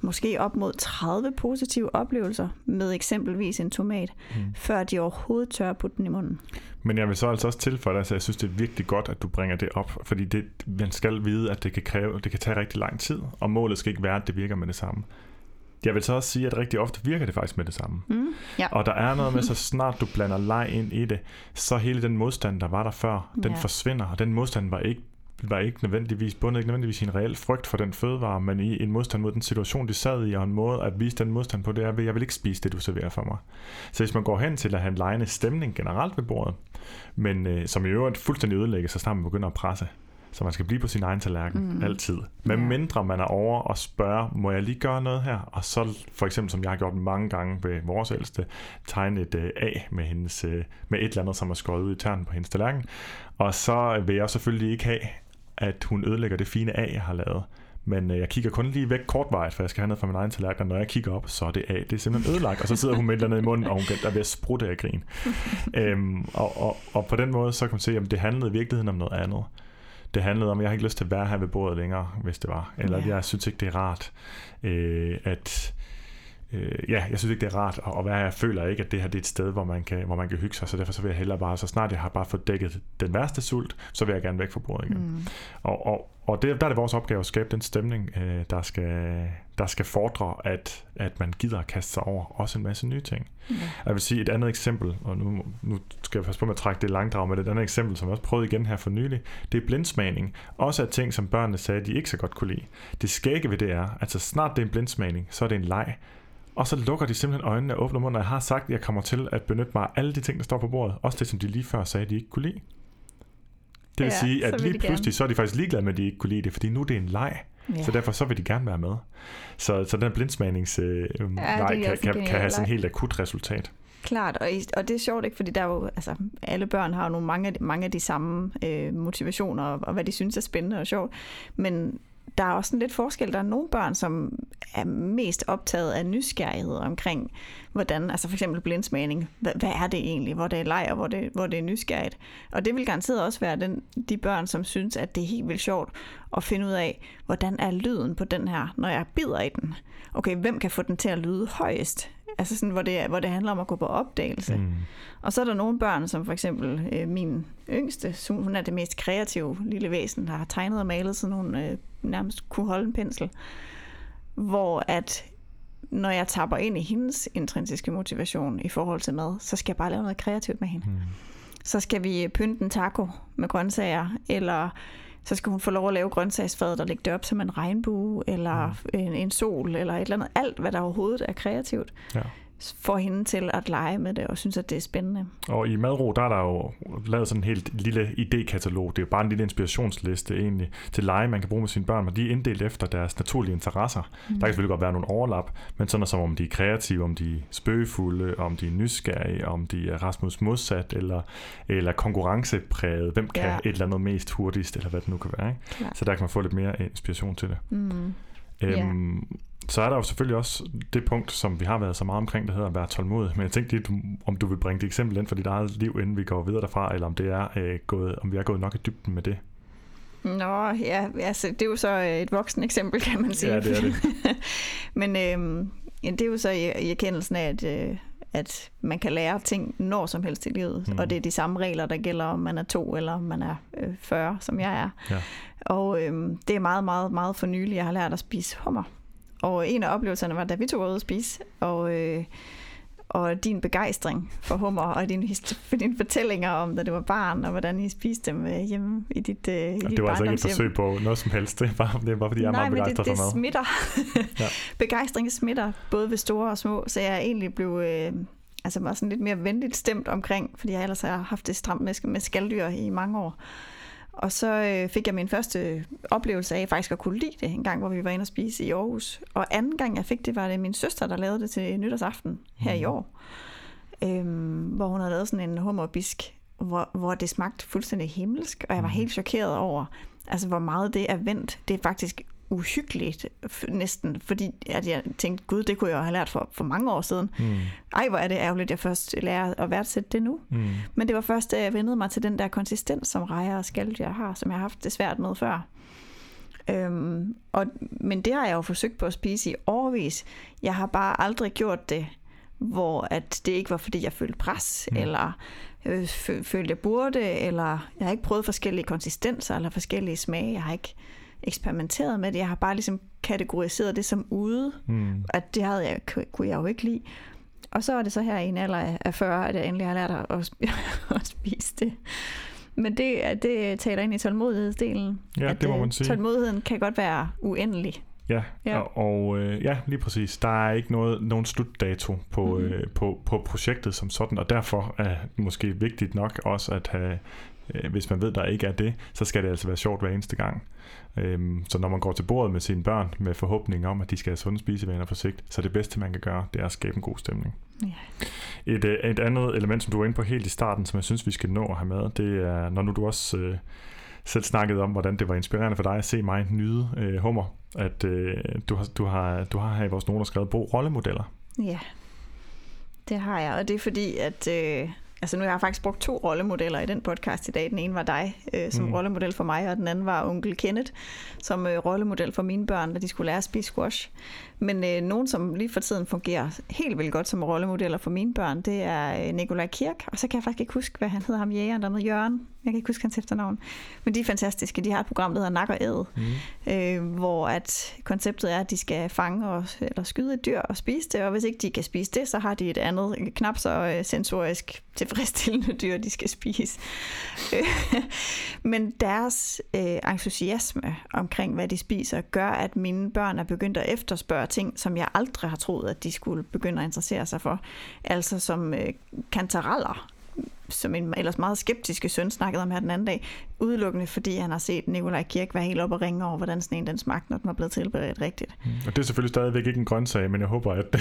måske op mod 30 positive oplevelser med eksempelvis en tomat, Mm. før de overhovedet tør at putte den i munden. Men jeg vil så altså også tilføje dig, så jeg synes, det er virkelig godt, at du bringer det op, fordi det, man skal vide, at det kan, kræve, det kan tage rigtig lang tid, og målet skal ikke være, at det virker med det samme. Jeg vil så også sige, at rigtig ofte virker det faktisk med det samme. Mm? Ja. Og der er noget med, [LAUGHS] så snart du blander leg ind i det, så hele den modstand, der var der før, den Ja. forsvinder, og den modstand var ikke var ikke nødvendigvis bundet ikke nødvendigvis i en reel frygt for den fødevare, men i en modstand mod den situation, de sad i, og en måde at vise den modstand på, det er, at jeg vil ikke spise det, du serverer for mig. Så hvis man går hen til at have en lejende stemning generelt ved bordet, men øh, som i øvrigt fuldstændig ødelægger sig snart man begynder at presse, så man skal blive på sin egen tallerken Mm. altid. Men Ja. mindre man er over og spørger, må jeg lige gøre noget her? Og så for eksempel, som jeg har gjort mange gange ved vores ældste, tegne et øh, A med, hendes, øh, med et eller andet, som er skåret ud i tærnen på hendes tallerken. Og så vil jeg selvfølgelig ikke have, at hun ødelægger det fine A, jeg har lavet. Men øh, jeg kigger kun lige væk kortvarigt, for jeg skal have noget fra min egen tallerken. Og når jeg kigger op, så er det A. Det er simpelthen ødelagt. Og så sidder hun med et i munden, og hun er ved at sprutte af grin. [LAUGHS] øhm, og, og, og på den måde, så kan man se, at det handlede i virkeligheden om noget andet. Det handlede om, at jeg har ikke lyst til at være her ved bordet længere, hvis det var. Eller ja. jeg synes ikke, det er rart, øh, at... Øh, ja, jeg synes ikke, det er rart at være her. Jeg føler ikke, at det her det er et sted, hvor man, kan, hvor man kan hygge sig, så derfor så vil jeg hellere bare, så snart jeg har bare fået dækket den værste sult, så vil jeg gerne væk fra bordet igen. Mm. Og, og, og det, der er det vores opgave at skabe den stemning, øh, der, skal, der skal fordre, at, at man gider at kaste sig over også en masse nye ting. Ja. Jeg vil sige et andet eksempel, og nu, nu skal jeg passe på med at trække det langdrag med det. Et andet eksempel, som jeg også prøvede igen her for nylig, det er blindsmagning. Også af ting, som børnene sagde, de ikke så godt kunne lide. Det skægge ved det er, at så snart det er en blindsmagning, så er det en leg. Og så lukker de simpelthen øjnene og åbner munden, og jeg har sagt, at jeg kommer til at benytte mig af alle de ting, der står på bordet. Også det, som de lige før sagde, de ikke kunne lide. Det vil Ja, sige, at lige de gerne. pludselig, så er de faktisk ligeglade med, at de ikke kunne lide det, fordi nu er det en leg. Ja. Så derfor så vil de gerne være med. Så, så den blindsmanings øh, leg er kan, kan, kan have sådan et helt akut resultat. Klart, og, og det er sjovt ikke, fordi der er jo, altså, alle børn har jo nogle, mange, mange af de samme øh, motivationer, og, og hvad de synes er spændende og sjovt, men der er også en lidt forskel. Der er nogle børn, som er mest optaget af nysgerrighed omkring, hvordan, altså for eksempel blindsmagning, hvad, hvad er det egentlig, hvor det er leg, og hvor det, hvor det er nysgerrigt. Og det vil garanteret også være den, de børn, som synes, at det er helt vildt sjovt at finde ud af, hvordan er lyden på den her, når jeg bider i den. Okay, hvem kan få den til at lyde højest? Altså sådan, hvor det, hvor det handler om at gå på opdagelse. Mm. Og så er der nogle børn, som for eksempel øh, min yngste, hun er det mest kreative lille væsen, der har tegnet og malet sådan hun øh, nærmest kunne holde en pensel. Hvor at når jeg tapper ind i hendes intrinsiske motivation i forhold til mad, så skal jeg bare lave noget kreativt med hende. Mm. Så skal vi pynte en taco med grøntsager, eller så skal hun få lov at lave grøntsagsfadet og lægge det op som en regnbue, eller en, en sol, eller et eller andet. Alt, hvad der overhovedet er kreativt, Ja. Får hende til at lege med det, og synes, at det er spændende. Og i Madro, der er der jo lavet sådan en helt lille idékatalog. Det er jo bare en lille inspirationsliste egentlig til lege, man kan bruge med sine børn, og de er inddelt efter deres naturlige interesser. Mm. Der kan selvfølgelig godt være nogle overlap, men sådan som om de er kreative, om de er spøgefulde, om de er nysgerrige, om de er Rasmus modsat, eller, eller konkurrencepræget, hvem kan Ja. et eller andet mest hurtigst, eller hvad det nu kan være. Ikke? Klart. Så der kan man få lidt mere inspiration til det. Mm. Øhm, Så er der jo selvfølgelig også det punkt, som vi har været så meget omkring, der hedder at være tålmodig. Men jeg tænkte lidt, om du vil bringe det eksempel ind for dit eget liv, inden vi går videre derfra, eller om, det er, øh, gået, om vi er gået nok i dybden med det. Nå, ja, altså, det er jo så et voksen eksempel, kan man sige. Ja, det er det. [LAUGHS] Men ja, det er jo så i, i erkendelsen af, at, øh, at man kan lære ting når som helst i livet. Mm. Og det er de samme regler, der gælder, om man er to eller om man er øh, 40, som jeg er. Ja. Og øhm, det er meget, meget, meget for nylig, jeg har lært at spise hummer. Og en af oplevelserne var, da vi tog ud og spise, og, øh, og din begejstring for hummer, og din, for [LAUGHS] dine fortællinger om, da du var barn, og hvordan I spiste dem øh, hjemme i dit, øh, i Og dit det var altså ikke et forsøg på noget som helst. [LAUGHS] Det er bare, det er bare fordi, jeg er Nej, meget men det, begejstret det for mad. smitter. [LAUGHS] Ja. ja. Begejstring smitter, både ved store og små, så jeg er egentlig blev øh, altså var sådan lidt mere venligt stemt omkring, fordi jeg ellers har haft det stramt med, med skalddyr i mange år. Og så øh, fik jeg min første oplevelse af faktisk at kunne lide det, en gang, hvor vi var inde og spise i Aarhus. Og anden gang, jeg fik det, var det min søster, der lavede det til nytårsaften her i Mhm. år. Øhm, hvor hun havde lavet sådan en hummerbisk, hvor, hvor det smagte fuldstændig himmelsk, og jeg var Mhm. helt chokeret over, altså hvor meget det er vendt. Det er faktisk uhyggeligt næsten, fordi at jeg tænkte, gud, det kunne jeg have lært for, for mange år siden. Mm. Ej, hvor er det ærgerligt, jeg først lærer at værdsætte det nu. Mm. Men det var først, da jeg vendede mig til den der konsistens, som rejer og skalddyr har, som jeg har haft det svært med før. Øhm, og, men det har jeg jo forsøgt på at spise i årvis. Jeg har bare aldrig gjort det, hvor at det ikke var, fordi jeg følte pres, Mm. eller øh, fø- følte, jeg burde, eller jeg har ikke prøvet forskellige konsistenser, eller forskellige smage. Jeg har ikke eksperimenteret med det. Jeg har bare ligesom kategoriseret det som ude, Mm. at det havde jeg, kunne jeg jo ikke lide. Og så er det så her i en alder af- af 40, at jeg endelig har lært at, at sp- [LAUGHS] at spise det. Men det, det taler ind i tålmodighedsdelen. Ja, det må øh, man sige. Tålmodigheden kan godt være uendelig. Ja, Ja. og, og øh, ja, lige præcis. Der er ikke noget, nogen slutdato på, mm. øh, på, på projektet som sådan, og derfor er det måske vigtigt nok også at have, øh, hvis man ved, der ikke er det, så skal det altså være sjovt hver eneste gang. Øhm, så når man går til bordet med sine børn med forhåbning om, at de skal have sunde spisevaner på sigt, så det bedste, man kan gøre, det er at skabe en god stemning. Ja. Et, øh, et andet element, som du var inde på helt i starten, som jeg synes, vi skal nå at have med, det er, når nu du også øh, selv snakkede om, hvordan det var inspirerende for dig at se mig nyde øh, hummer, at øh, du, har, du, har, du har her i vores noter skrevet, brug rollemodeller. ja, det har jeg. Og det er fordi, at... Øh, altså nu har jeg faktisk brugt to rollemodeller i den podcast i dag. Den ene var dig øh, som mm. rollemodel for mig, og den anden var onkel Kenneth som øh, rollemodel for mine børn, da de skulle lære at spise squash. Men øh, nogen, som lige for tiden fungerer helt vildt godt som rollemodeller for mine børn, det er øh, Nikolaj Kirk, og så kan jeg faktisk ikke huske, hvad han hedder ham jægeren, der hedder Jørgen. Jeg kan ikke huske hans efternavn. Men de er fantastiske. De har et program, der hedder Nak og Æd, Mm. øh, hvor at konceptet er, at de skal fange og, eller skyde et dyr og spise det, og hvis ikke de kan spise det, så har de et andet, øh, knap så øh, sensorisk tilfredsstillende [LAUGHS] dyr, de skal spise. Øh, [LAUGHS] Men deres øh, entusiasme omkring, hvad de spiser, gør, at mine børn er begyndt at efterspørge ting, som jeg aldrig har troet, at de skulle begynde at interessere sig for. Altså som øh, kantareller som en ellers meget skeptiske søn snakkede om her den anden dag, udelukkende fordi han har set Nikolaj Kirk være helt op og ringe over, hvordan sådan en den smagte, når den var blevet tilberedt rigtigt. Mm. Og det er selvfølgelig stadigvæk ikke en grøntsag, men jeg håber, at,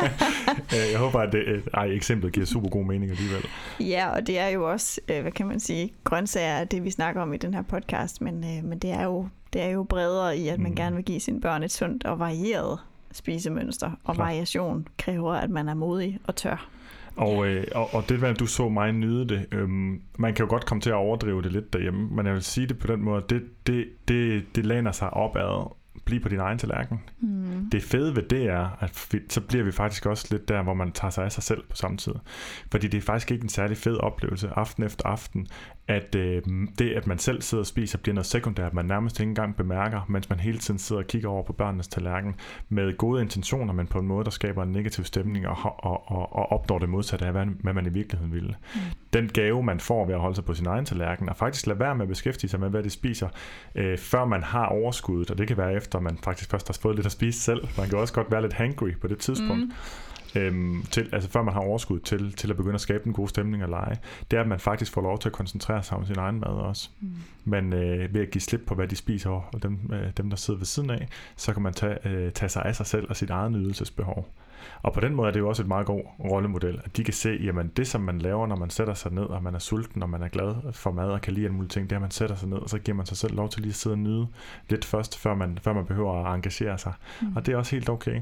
[LAUGHS] jeg håber, at det, ej, eksemplet giver super god mening alligevel. Ja, og det er jo også, øh, hvad kan man sige, grøntsager er det, vi snakker om i den her podcast, men, øh, men det, er jo, det er jo bredere i, at man mm. gerne vil give sine børn et sundt og varieret spisemønster, og Klar. variation kræver, at man er modig og tør. Og, øh, og, og det, at du så mig nyde det, øhm, man kan jo godt komme til at overdrive det lidt derhjemme, men jeg vil sige det på den måde, det, det, det, det lander sig opad blive på din egen tallerken. Mm. Det fede ved det er, at vi, så bliver vi faktisk også lidt der, hvor man tager sig af sig selv på samme tid. Fordi det er faktisk ikke en særlig fed oplevelse aften efter aften, at øh, det, at man selv sidder og spiser, bliver noget sekundært, man nærmest ikke engang bemærker, mens man hele tiden sidder og kigger over på børnenes tallerken med gode intentioner, men på en måde, der skaber en negativ stemning og, og, og, og opnår det modsatte af, hvad, hvad man i virkeligheden ville. Mm. Den gave, man får ved at holde sig på sin egen tallerken, og faktisk lade være med at beskæftige sig med, hvad det spiser, øh, før man har overskuddet, og det kan være efter, man faktisk først har fået lidt at spise selv. Man kan også godt være lidt hangry på det tidspunkt. Mm øhm, til, altså før man har overskud til, til at begynde at skabe en god stemning og lege, det er, at man faktisk får lov til at koncentrere sig om sin egen mad også. Mm. Men øh, ved at give slip på, hvad de spiser, og dem, øh, dem der sidder ved siden af, så kan man tage, øh, tage sig af sig selv og sit eget nydelsesbehov. Og på den måde er det jo også et meget god rollemodel, at de kan se, jamen det som man laver, når man sætter sig ned, og man er sulten, og man er glad for mad og kan lide en mulige ting, det er, at man sætter sig ned, og så giver man sig selv lov til lige at sidde og nyde lidt først, før man, før man behøver at engagere sig. Mm. Og det er også helt okay.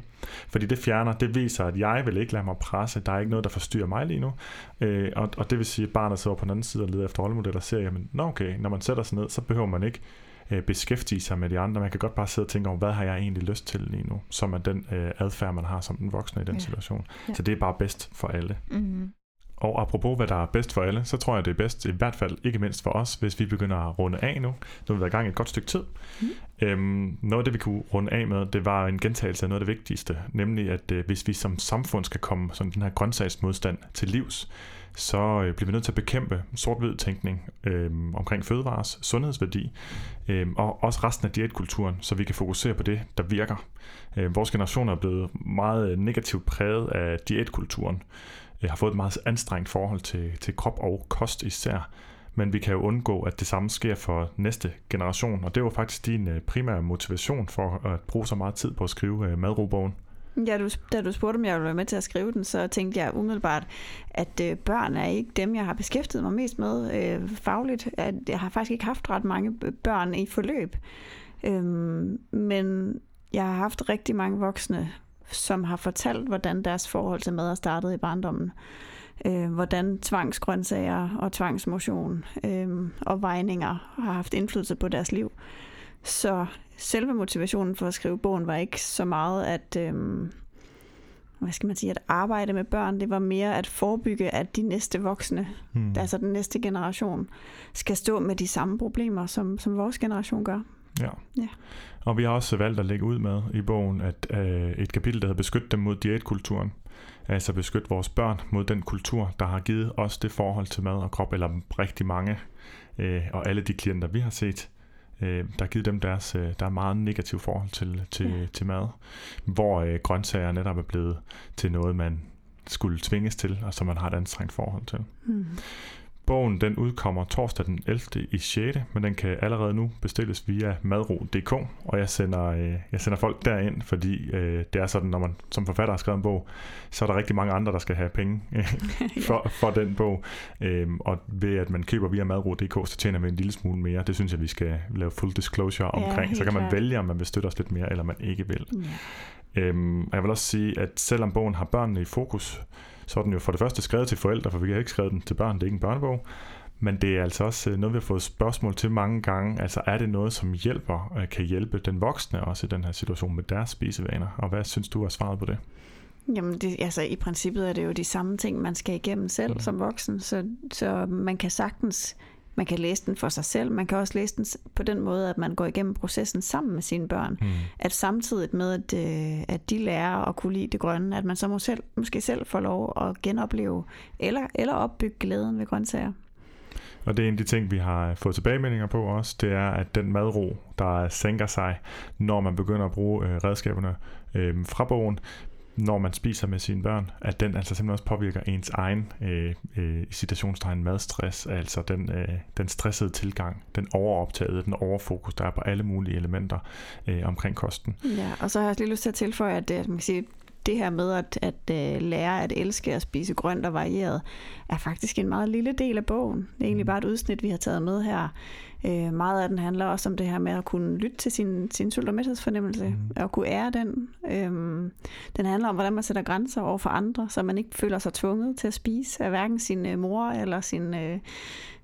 Fordi det fjerner, det viser, at jeg vil ikke lade mig presse, der er ikke noget, der forstyrrer mig lige nu. Øh, og, og det vil sige, at barnet sidder på den anden side og leder efter rollemodeller og ser, jamen, nå okay, når man sætter sig ned, så behøver man ikke øh, beskæftige sig med de andre. Man kan godt bare sidde og tænke over, hvad har jeg egentlig lyst til lige nu, som er den øh, adfærd, man har som den voksne i den ja. situation. Ja. Så det er bare bedst for alle. Mm-hmm. Og apropos hvad der er bedst for alle, så tror jeg det er bedst, i hvert fald ikke mindst for os, hvis vi begynder at runde af nu. Nu har vi været i gang et godt stykke tid. Mm. Øhm, noget af det vi kunne runde af med, det var en gentagelse af noget af det vigtigste, nemlig at øh, hvis vi som samfund skal komme sådan den her grøntsagsmodstand til livs, så øh, bliver vi nødt til at bekæmpe sort-hvid tænkning øh, omkring fødevares sundhedsværdi, øh, og også resten af diætkulturen, så vi kan fokusere på det, der virker. Øh, vores generation er blevet meget øh, negativt præget af diætkulturen, øh, har fået et meget anstrengt forhold til, til krop og kost især, men vi kan jo undgå, at det samme sker for næste generation, og det var faktisk din øh, primære motivation for at bruge så meget tid på at skrive øh, madrobogen. Ja, du, da du spurgte, om jeg ville være med til at skrive den, så tænkte jeg umiddelbart, at øh, børn er ikke dem, jeg har beskæftiget mig mest med øh, fagligt. At jeg har faktisk ikke haft ret mange børn i forløb. Øhm, men jeg har haft rigtig mange voksne, som har fortalt, hvordan deres forhold til mad er startet i barndommen. Øh, hvordan tvangsgrøntsager og tvangsmotion øh, og vejninger har haft indflydelse på deres liv. Så selve motivationen for at skrive bogen var ikke så meget at, øhm, hvad skal man sige, at arbejde med børn. Det var mere at forebygge, at de næste voksne, hmm. altså den næste generation, skal stå med de samme problemer, som, som vores generation gør. Ja. ja. Og vi har også valgt at lægge ud med i bogen at øh, et kapitel, der hedder Beskyt dem mod diætkulturen. Altså beskyt vores børn mod den kultur, der har givet os det forhold til mad og krop, eller rigtig mange øh, og alle de klienter, vi har set, øh, der har givet dem deres, øh, der er meget negativt forhold til, til, ja. til mad, hvor øh, grøntsager netop er blevet til noget, man skulle tvinges til, og som man har et anstrengt forhold til. Mm. Bogen den udkommer torsdag den 11. i 6., men den kan allerede nu bestilles via madro.dk, og jeg sender, øh, jeg sender folk derind, fordi øh, det er sådan, når man som forfatter har skrevet en bog, så er der rigtig mange andre, der skal have penge [LAUGHS] for, for den bog. Øhm, og ved at man køber via madro.dk, så tjener vi en lille smule mere. Det synes jeg, vi skal lave full disclosure omkring. Ja, så kan man klar. vælge, om man vil støtte os lidt mere, eller man ikke vil. Ja. Øhm, og jeg vil også sige, at selvom bogen har børnene i fokus, så er den jo for det første skrevet til forældre, for vi har ikke skrevet den til børn, det er ikke en børnebog. Men det er altså også øh, noget, vi har fået spørgsmål til mange gange. Altså er det noget, som hjælper, øh, kan hjælpe den voksne også i den her situation med deres spisevaner? Og hvad synes du er svaret på det? Jamen, det, altså i princippet er det jo de samme ting, man skal igennem selv mm. som voksen, så, så man kan sagtens man kan læse den for sig selv. Man kan også læse den på den måde, at man går igennem processen sammen med sine børn. Mm. At samtidig med, at, øh, at de lærer at kunne lide det grønne, at man så må selv, måske selv får lov at genopleve eller, eller opbygge glæden ved grøntsager. Og det er en af de ting, vi har fået tilbagemeldinger på også, det er, at den madro, der sænker sig, når man begynder at bruge øh, redskaberne øh, fra bogen, når man spiser med sine børn, at den altså simpelthen også påvirker ens egen øh, øh, citationstegn madstress, altså den, øh, den stressede tilgang, den overoptagede, den overfokus, der er på alle mulige elementer øh, omkring kosten. Ja, og så har jeg lige lyst til at tilføje, at, at man kan sige, det her med at, at uh, lære at elske at spise grønt og varieret, er faktisk en meget lille del af bogen. Det er egentlig mm. bare et udsnit, vi har taget med her. Uh, meget af den handler også om det her med at kunne lytte til sin, sin sult- og mæthedsfornemmelse, mm. og kunne ære den. Um, den handler om, hvordan man sætter grænser over for andre, så man ikke føler sig tvunget til at spise af hverken sin uh, mor eller sin, uh,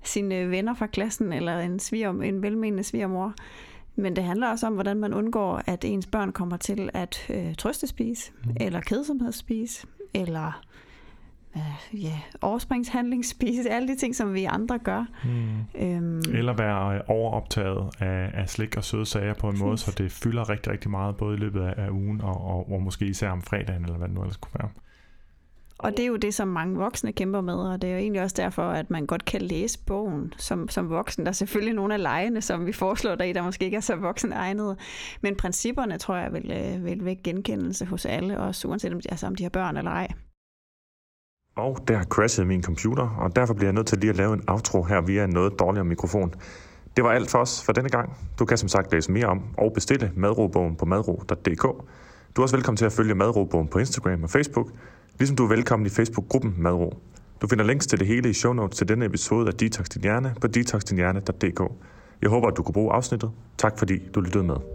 sine venner fra klassen, eller en, sviger, en velmenende svigermor. Men det handler også om, hvordan man undgår, at ens børn kommer til at øh, trøstespise, mm. eller kedsomhedsspise, eller øh, ja, overspringshandlingsspise, [LAUGHS] alle de ting, som vi andre gør. Mm. Øhm, eller være overoptaget af, af slik og søde sager på en præcis. måde, så det fylder rigtig, rigtig meget, både i løbet af, af ugen, og, og, og måske især om fredagen, eller hvad det nu ellers kunne være. Og det er jo det, som mange voksne kæmper med, og det er jo egentlig også derfor, at man godt kan læse bogen som, som voksen. Der er selvfølgelig nogle af lejene, som vi foreslår der i, der måske ikke er så voksen egnet. Men principperne, tror jeg, vil, øh, vil vække genkendelse hos alle, også uanset om de, altså, om de har børn eller ej. Og der crashede min computer, og derfor bliver jeg nødt til lige at lave en outro her via en noget dårligere mikrofon. Det var alt for os for denne gang. Du kan som sagt læse mere om og bestille madrobogen på madro.dk. Du er også velkommen til at følge madrobogen på Instagram og Facebook – Ligesom du er velkommen i Facebook-gruppen Madro. Du finder links til det hele i show notes til denne episode af Detox Din Hjerne på detoxdinhjerne.dk. Jeg håber, at du kunne bruge afsnittet. Tak fordi du lyttede med.